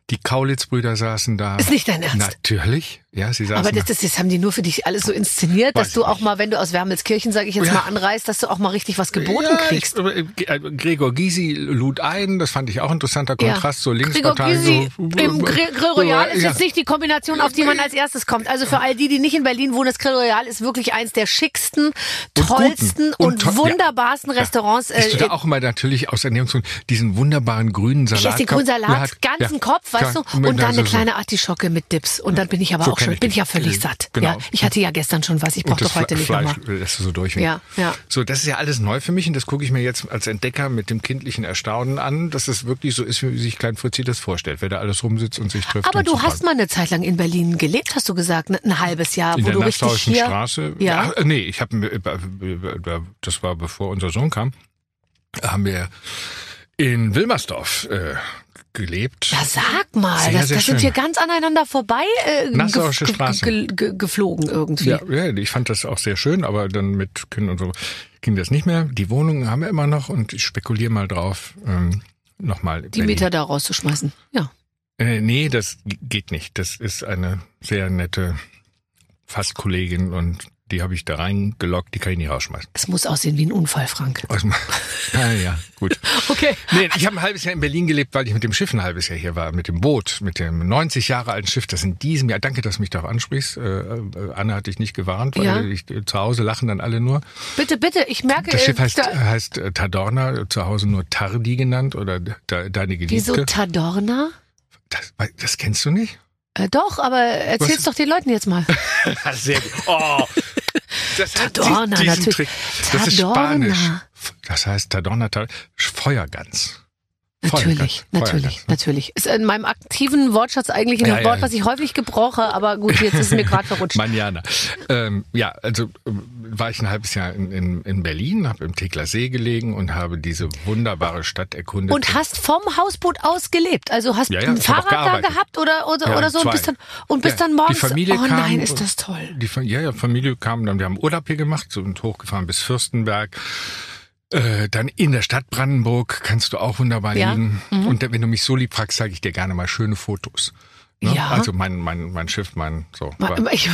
Die Kaulitz-Brüder saßen da. Ist nicht dein Ernst? Natürlich. Ja, sie saßen Aber das, da. das, das haben die nur für dich alles so inszeniert, Weiß dass du ich auch nicht. mal, wenn du aus Wermelskirchen, sage ich jetzt Ja. mal, anreist, dass du auch mal richtig was geboten ja, kriegst. Ich, äh, Gregor Gysi lud ein, das fand ich auch interessanter Ja. Kontrast zur Gregor Linkspartei. Gysi so, im Grill, Royal ist ja. jetzt nicht die Kombination, auf die man als erstes kommt. Also für all die, die nicht in Berlin wohnen, das Grill Royal ist wirklich eins der schicksten, Und tollsten und, Und ja. wunderbarsten Restaurants. Äh, da auch immer natürlich aus Ernährungsgründen diesen wunderbaren grünen Salat? ich esse den grünen Salat, ganzen Kopf, weißt du, und dann eine kleine Artischocke mit Dips. Und dann bin ich aber So auch schon, ich bin ich ja völlig Äh, satt. genau. Ja, ich hatte ja gestern schon was, ich brauche doch heute Fle- nicht Fleisch nochmal. lässt du so durch. Ja, ja. So, das ist ja alles neu für mich und das gucke ich mir jetzt als Entdecker mit dem kindlichen Erstaunen an, dass es wirklich so ist, wie sich Klein Fritzi das vorstellt, wer da alles rumsitzt und sich trifft. Aber du so hast mal eine Zeit lang in Berlin gelebt, hast du gesagt, ne? ein halbes Jahr, in wo der du richtig hier. Straße. Ja. äh, nee, ich habe das war bevor unser Sohn kam, haben wir in Wilmersdorf äh, gelebt. Ja, sag mal, Sehr, das, sehr das sind wir ganz aneinander vorbei äh, Nassauische Straße. ge- ge- geflogen irgendwie. Ja, ja, ich fand das auch sehr schön, aber dann mit Kindern und so ging das nicht mehr. Die Wohnungen haben wir immer noch und ich spekuliere mal drauf, ähm, nochmal. Die Meter da rauszuschmeißen. Ja. Äh, nee, das geht nicht. Das ist eine sehr nette Fastkollegin und die habe ich da reingelockt, die kann ich nicht rausschmeißen. Es muss aussehen wie ein Unfall, Frank. Dem- [LAUGHS] ah, ja, gut. [LAUGHS] Okay. Nee, ich habe ein halbes Jahr in Berlin gelebt, weil ich mit dem Schiff ein halbes Jahr hier war, mit dem Boot, mit dem 90 Jahre alten Schiff, das in diesem Jahr, danke, dass du mich darauf ansprichst, äh, äh, Anne hatte ich nicht gewarnt, weil Ja. ich, äh, zu Hause lachen dann alle nur. Bitte, bitte, ich merke. Das Schiff äh, heißt, da, heißt äh, Tadorna, zu Hause nur Tardi genannt oder de, deine Geliebte. wieso Tadorna? Das, das kennst du nicht? Äh, doch, aber erzähl's Was? doch den Leuten jetzt mal. [LAUGHS] Sehr gut. Oh, das hat Tadorna, diesen natürlich. Trick. Das ist Tadorna. Spanisch. Das heißt Tadorna, Tadorna Feuergans. Natürlich, Feuergans, natürlich, Feuergans, ne? natürlich. Ist in meinem aktiven Wortschatz eigentlich ein Ja, Wort, ja. was ich häufig gebrauche, aber gut, jetzt ist es mir gerade [LAUGHS] verrutscht. Manjana. Ähm, ja, also ähm, war ich ein halbes Jahr in, in, in Berlin, habe im Tegler See gelegen und habe diese wunderbare Stadt erkundet. Und hast vom Hausboot aus gelebt. Also hast Ja, ein Fahrrad da gehabt oder oder, oder so zwei. und bist dann und bist dann morgens. Die Familie oh kam, nein, ist das toll. Die, ja, ja, Familie kam dann, wir haben Urlaub hier gemacht und hochgefahren bis Fürstenberg. Äh, dann in der Stadt Brandenburg kannst du auch wunderbar Ja, liegen. Und wenn du mich so lieb fragst, zeige ich dir gerne mal schöne Fotos. Ne? Ja. Also mein, mein, mein Schiff, mein so. Aber- Ich,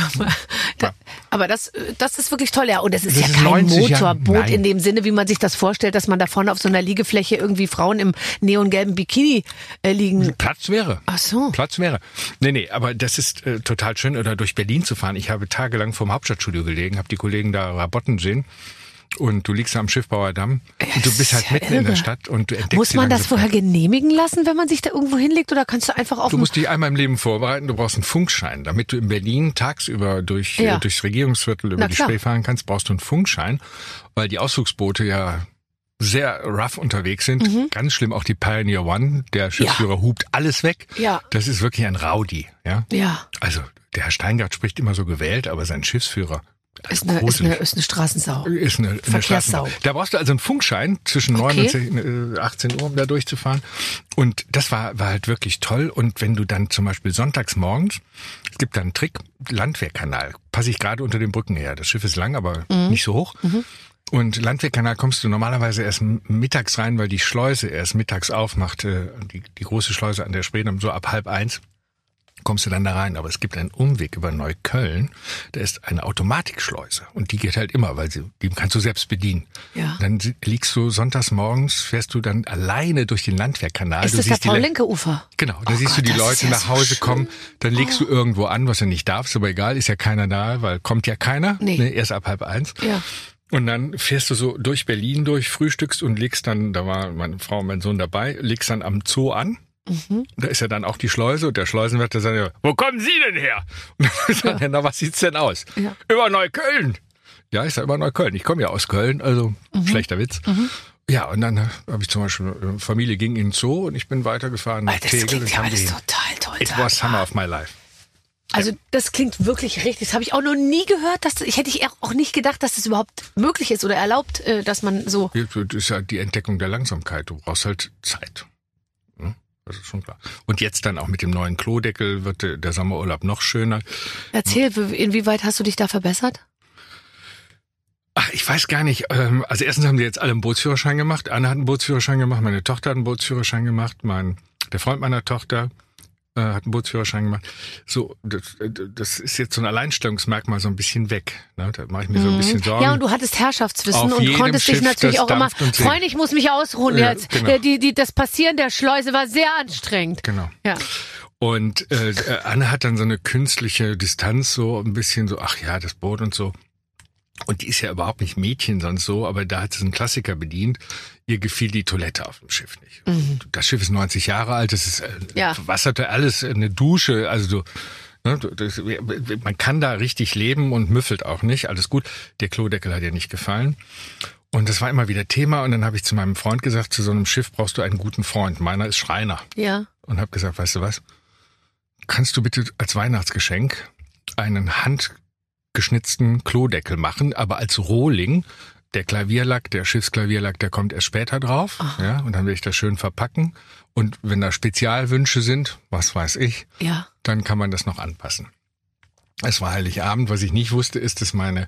da, aber das, das ist wirklich toll, ja. Und es ist Das ja ist kein 90 Jahre- Motorboot nein. in dem Sinne, wie man sich das vorstellt, dass man da vorne auf so einer Liegefläche irgendwie Frauen im neongelben Bikini äh, liegen. Platz wäre. Ach so. Platz wäre. Nee, nee, aber das ist äh, total schön, oder durch Berlin zu fahren. Ich habe tagelang vorm Hauptstadtstudio gelegen, habe die Kollegen da Rabotten sehen. Und du liegst am Schiffbauerdamm und du bist ist halt ja mitten in der irre. Stadt und du entdeckst Muss man das vorher genehmigen lassen, wenn man sich da irgendwo hinlegt? Oder kannst du einfach auf Du musst dich einmal im Leben vorbereiten, du brauchst einen Funkschein. Damit du in Berlin tagsüber durch, Ja. äh, durchs Regierungsviertel über Na die klar. Spree fahren kannst, brauchst du einen Funkschein, weil die Ausflugsboote ja sehr rough unterwegs sind. Mhm. Ganz schlimm auch die Pioneer One, der Schiffsführer hupt alles weg. Ja. Das ist wirklich ein Rowdy, ja. Ja. Also, der Herr Steingart spricht immer so gewählt, aber sein Schiffsführer Ist eine, ist, eine, ist eine Straßensau. Ist eine, eine Verkehrssau. Straßenbahn. Da brauchst du also einen Funkschein zwischen 9 Okay. und 10, äh, 18 Uhr, um da durchzufahren. Und das war, war halt wirklich toll. Und wenn du dann zum Beispiel sonntags morgens, es gibt da einen Trick, Landwehrkanal, passe ich gerade unter den Brücken her. Das Schiff ist lang, aber Mhm. nicht so hoch. Und Landwehrkanal kommst du normalerweise erst mittags rein, weil die Schleuse erst mittags aufmacht, äh, die, die große Schleuse an der Spree, so ab halb eins kommst du dann da rein. Aber es gibt einen Umweg über Neukölln. Da ist eine Automatikschleuse. Und die geht halt immer, weil sie, die kannst du selbst bedienen. Ja. Dann liegst du sonntags morgens, fährst du dann alleine durch den Landwehrkanal. Ist du das der siehst die Le- Paul-Linke-Ufer? Genau, da Oh siehst du Gott, die das ist Leute ja nach so Hause. Oh. kommen, dann legst du irgendwo an, was du nicht darfst, aber egal, ist ja keiner da, weil kommt ja keiner, Nee. ne, erst ab halb eins. Ja. Und dann fährst du so durch Berlin durch, frühstückst und legst dann, da war meine Frau und mein Sohn dabei, legst dann am Zoo an. Mhm. Da ist ja dann auch die Schleuse und der Schleusenwärter sagt, ja, wo kommen Sie denn her? Und dann sagt er, na, was sieht's denn aus? Ja. Über Neukölln. Ja, ich sag über Neukölln. Ich komme ja aus Köln, also Mhm. schlechter Witz. Ja, und dann habe ich zum Beispiel, äh, Familie ging in den Zoo und ich bin weitergefahren nach Alter, das Tegel. klingt und ja alles total toll. It was summer of my life. Also das klingt wirklich richtig. Das habe ich auch noch nie gehört. Dass, ich hätte ich auch nicht gedacht, dass das überhaupt möglich ist oder erlaubt, äh, dass man so. Ja, Das ist halt die Entdeckung der Langsamkeit. Du brauchst halt Zeit. Das ist schon klar. Und jetzt dann auch mit dem neuen Klodeckel wird der Sommerurlaub noch schöner. Erzähl, wie- inwieweit hast du dich da verbessert? Ach, ich weiß gar nicht. ähm, Also erstens haben sie jetzt alle einen Bootsführerschein gemacht. Anne hat einen Bootsführerschein gemacht, meine Tochter hat einen Bootsführerschein gemacht, mein der Freund meiner Tochter äh, hat einen Bootsführerschein gemacht. So, das, äh, das ist jetzt so ein Alleinstellungsmerkmal so ein bisschen weg. Ne? Da mache ich mir so ein bisschen Sorgen. Mhm. Ja, und du hattest Herrschaftswissen Auf und konntest dich Schiff, natürlich das auch immer. Freund, ich muss mich ausruhen Ja, jetzt. genau. Der, die, die, das Passieren der Schleuse war sehr anstrengend. genau. Ja. Und äh, äh, Anne hat dann so eine künstliche Distanz, so ein bisschen so, ach ja, das Boot und so. Und die ist ja überhaupt nicht Mädchen sonst so, aber da hat sie einen Klassiker bedient. Ihr gefiel die Toilette auf dem Schiff nicht. Das Schiff ist 90 Jahre alt, das ist äh, Ja. verwasserte alles, eine Dusche, also du, ne, das, man kann da richtig leben und müffelt auch nicht, alles gut. Der Klodeckel hat ihr nicht gefallen. Und das war immer wieder Thema und dann habe ich zu meinem Freund gesagt, zu so einem Schiff brauchst du einen guten Freund. Meiner ist Schreiner Ja. und habe gesagt, weißt du was? Kannst du bitte als Weihnachtsgeschenk einen handgeschnitzten Klodeckel machen, aber als Rohling? Der Klavierlack, der Schiffsklavierlack, der kommt erst später drauf. Ja, und dann will ich das schön verpacken. Und wenn da Spezialwünsche sind, was weiß ich, Ja. dann kann man das noch anpassen. Es war Heiligabend. Was ich nicht wusste, ist, dass meine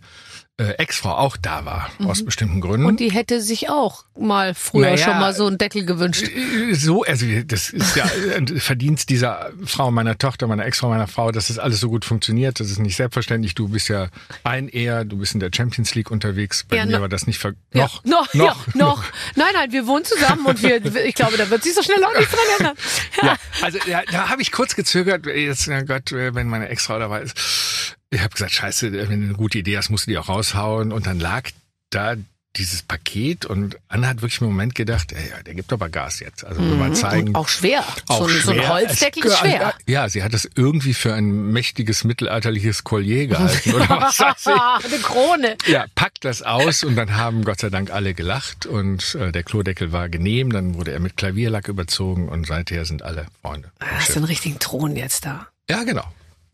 äh, Ex-Frau auch da war, aus bestimmten Gründen. Und die hätte sich auch mal früher Naja, schon mal so einen Deckel gewünscht. So, also das ist ja [LAUGHS] ein Verdienst dieser Frau, meiner Tochter, meiner Ex-Frau, meiner Frau, dass das alles so gut funktioniert. Das ist nicht selbstverständlich. Du bist ja ein Eher, du bist in der Champions League unterwegs. Bei Ja, mir no- war das nicht ver Ja, noch, noch, ja, noch. Nein, nein, wir wohnen zusammen und wir, ich glaube, da wird sich so schnell auch nichts dran ändern. Ja, also ja, da habe ich kurz gezögert. Jetzt, na Gott, wenn meine Ex-Frau dabei ist. Ich habe gesagt, scheiße, wenn du eine gute Idee hast, musst du die auch raushauen. Und dann lag da dieses Paket und Anna hat wirklich im Moment gedacht, ey, der gibt aber Gas jetzt. Also will mal zeigen. Mhm. Und auch schwer. so, ein, so ein schwer. Holzdeckel ist schwer. Ja, sie hat das irgendwie für ein mächtiges mittelalterliches Collier gehalten oder [LAUGHS] was weiß ich. Eine Krone. Ja, packt das aus und dann haben Gott sei Dank alle gelacht und äh, der Klodeckel war genehm, dann wurde er mit Klavierlack überzogen und seither sind alle Freunde. am Hast du einen richtigen Thron jetzt da. Ja, genau.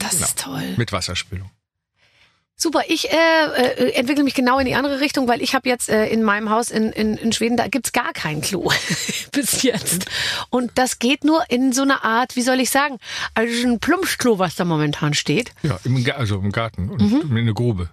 Das Genau. ist toll. Mit Wasserspülung. Super, ich äh, äh, entwickle mich genau in die andere Richtung, weil ich habe jetzt äh, in meinem Haus in, in, in Schweden, da gibt's gar kein Klo [LAUGHS] bis jetzt. Und das geht nur in so einer Art, wie soll ich sagen, also ein Plumpsklo, was da momentan steht. Ja, im, also im Garten und Mhm. in eine Grube.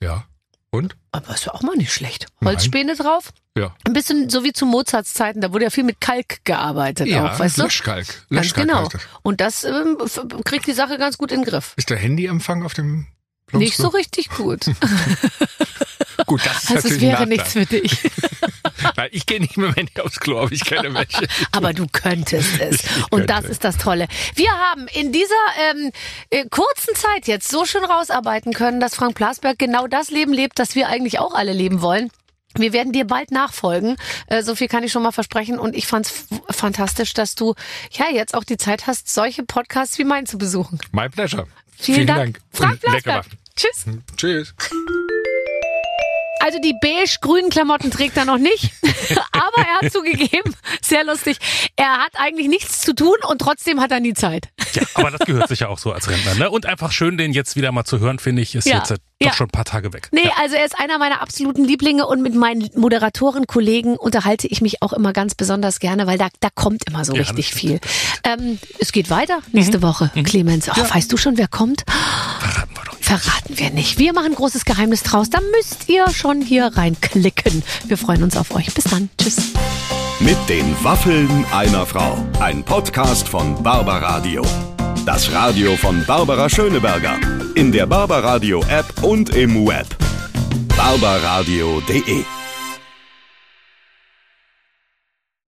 Ja. Und? Aber ist ja auch mal nicht schlecht. Nein. Holzspäne drauf. Ja. Ein bisschen so wie zu Mozarts Zeiten, da wurde ja viel mit Kalk gearbeitet Ja, auch, weißt du? Löschkalk. Ganz Löschkalk genau. das. Und das ähm, kriegt die Sache ganz gut in den Griff. Ist der Handyempfang auf dem Nicht so richtig gut. [LAUGHS] Gut, das ist Also es natürlich wäre ein nichts für dich. [LAUGHS] Nein, ich gehe nicht mit dem Handy aufs Klo, aber ich kenne welche. Aber du könntest es. Und das könnte. ist das Tolle. Wir haben in dieser ähm, äh, kurzen Zeit jetzt so schön rausarbeiten können, dass Frank Plasberg genau das Leben lebt, das wir eigentlich auch alle leben wollen. Wir werden dir bald nachfolgen. Äh, so viel kann ich schon mal versprechen. Und ich fand's fantastisch, dass du ja jetzt auch die Zeit hast, solche Podcasts wie meinen zu besuchen. My pleasure. Vielen, Dank. Frank Und lecker Plasberg. Tschüss. Tschüss. Also die beige-grünen Klamotten trägt er noch nicht. [LAUGHS] Aber er hat zugegeben, sehr lustig, er hat eigentlich nichts zu tun und trotzdem hat er nie Zeit. Ja, aber das gehört sich ja auch so als Rentner. Ne? Und einfach schön, den jetzt wieder mal zu hören, finde ich, ist Ja. jetzt äh, Ja. doch schon ein paar Tage weg. Nee, also er ist einer meiner absoluten Lieblinge und mit meinen Moderatorenkollegen unterhalte ich mich auch immer ganz besonders gerne, weil da, da kommt immer so Ja, richtig viel. Ähm, es geht weiter nächste Woche, Clemens. Oh, Weißt du schon, wer kommt? Doch nicht. Verraten wir nicht. Wir machen großes Geheimnis draus. Da müsst ihr schon hier reinklicken. Wir freuen uns auf euch. Bis dann. Tschüss. Mit den Waffeln einer Frau. Ein Podcast von Barbaradio. Das Radio von Barbara Schöneberger. In der Barbaradio App und im Web. barbaradio.de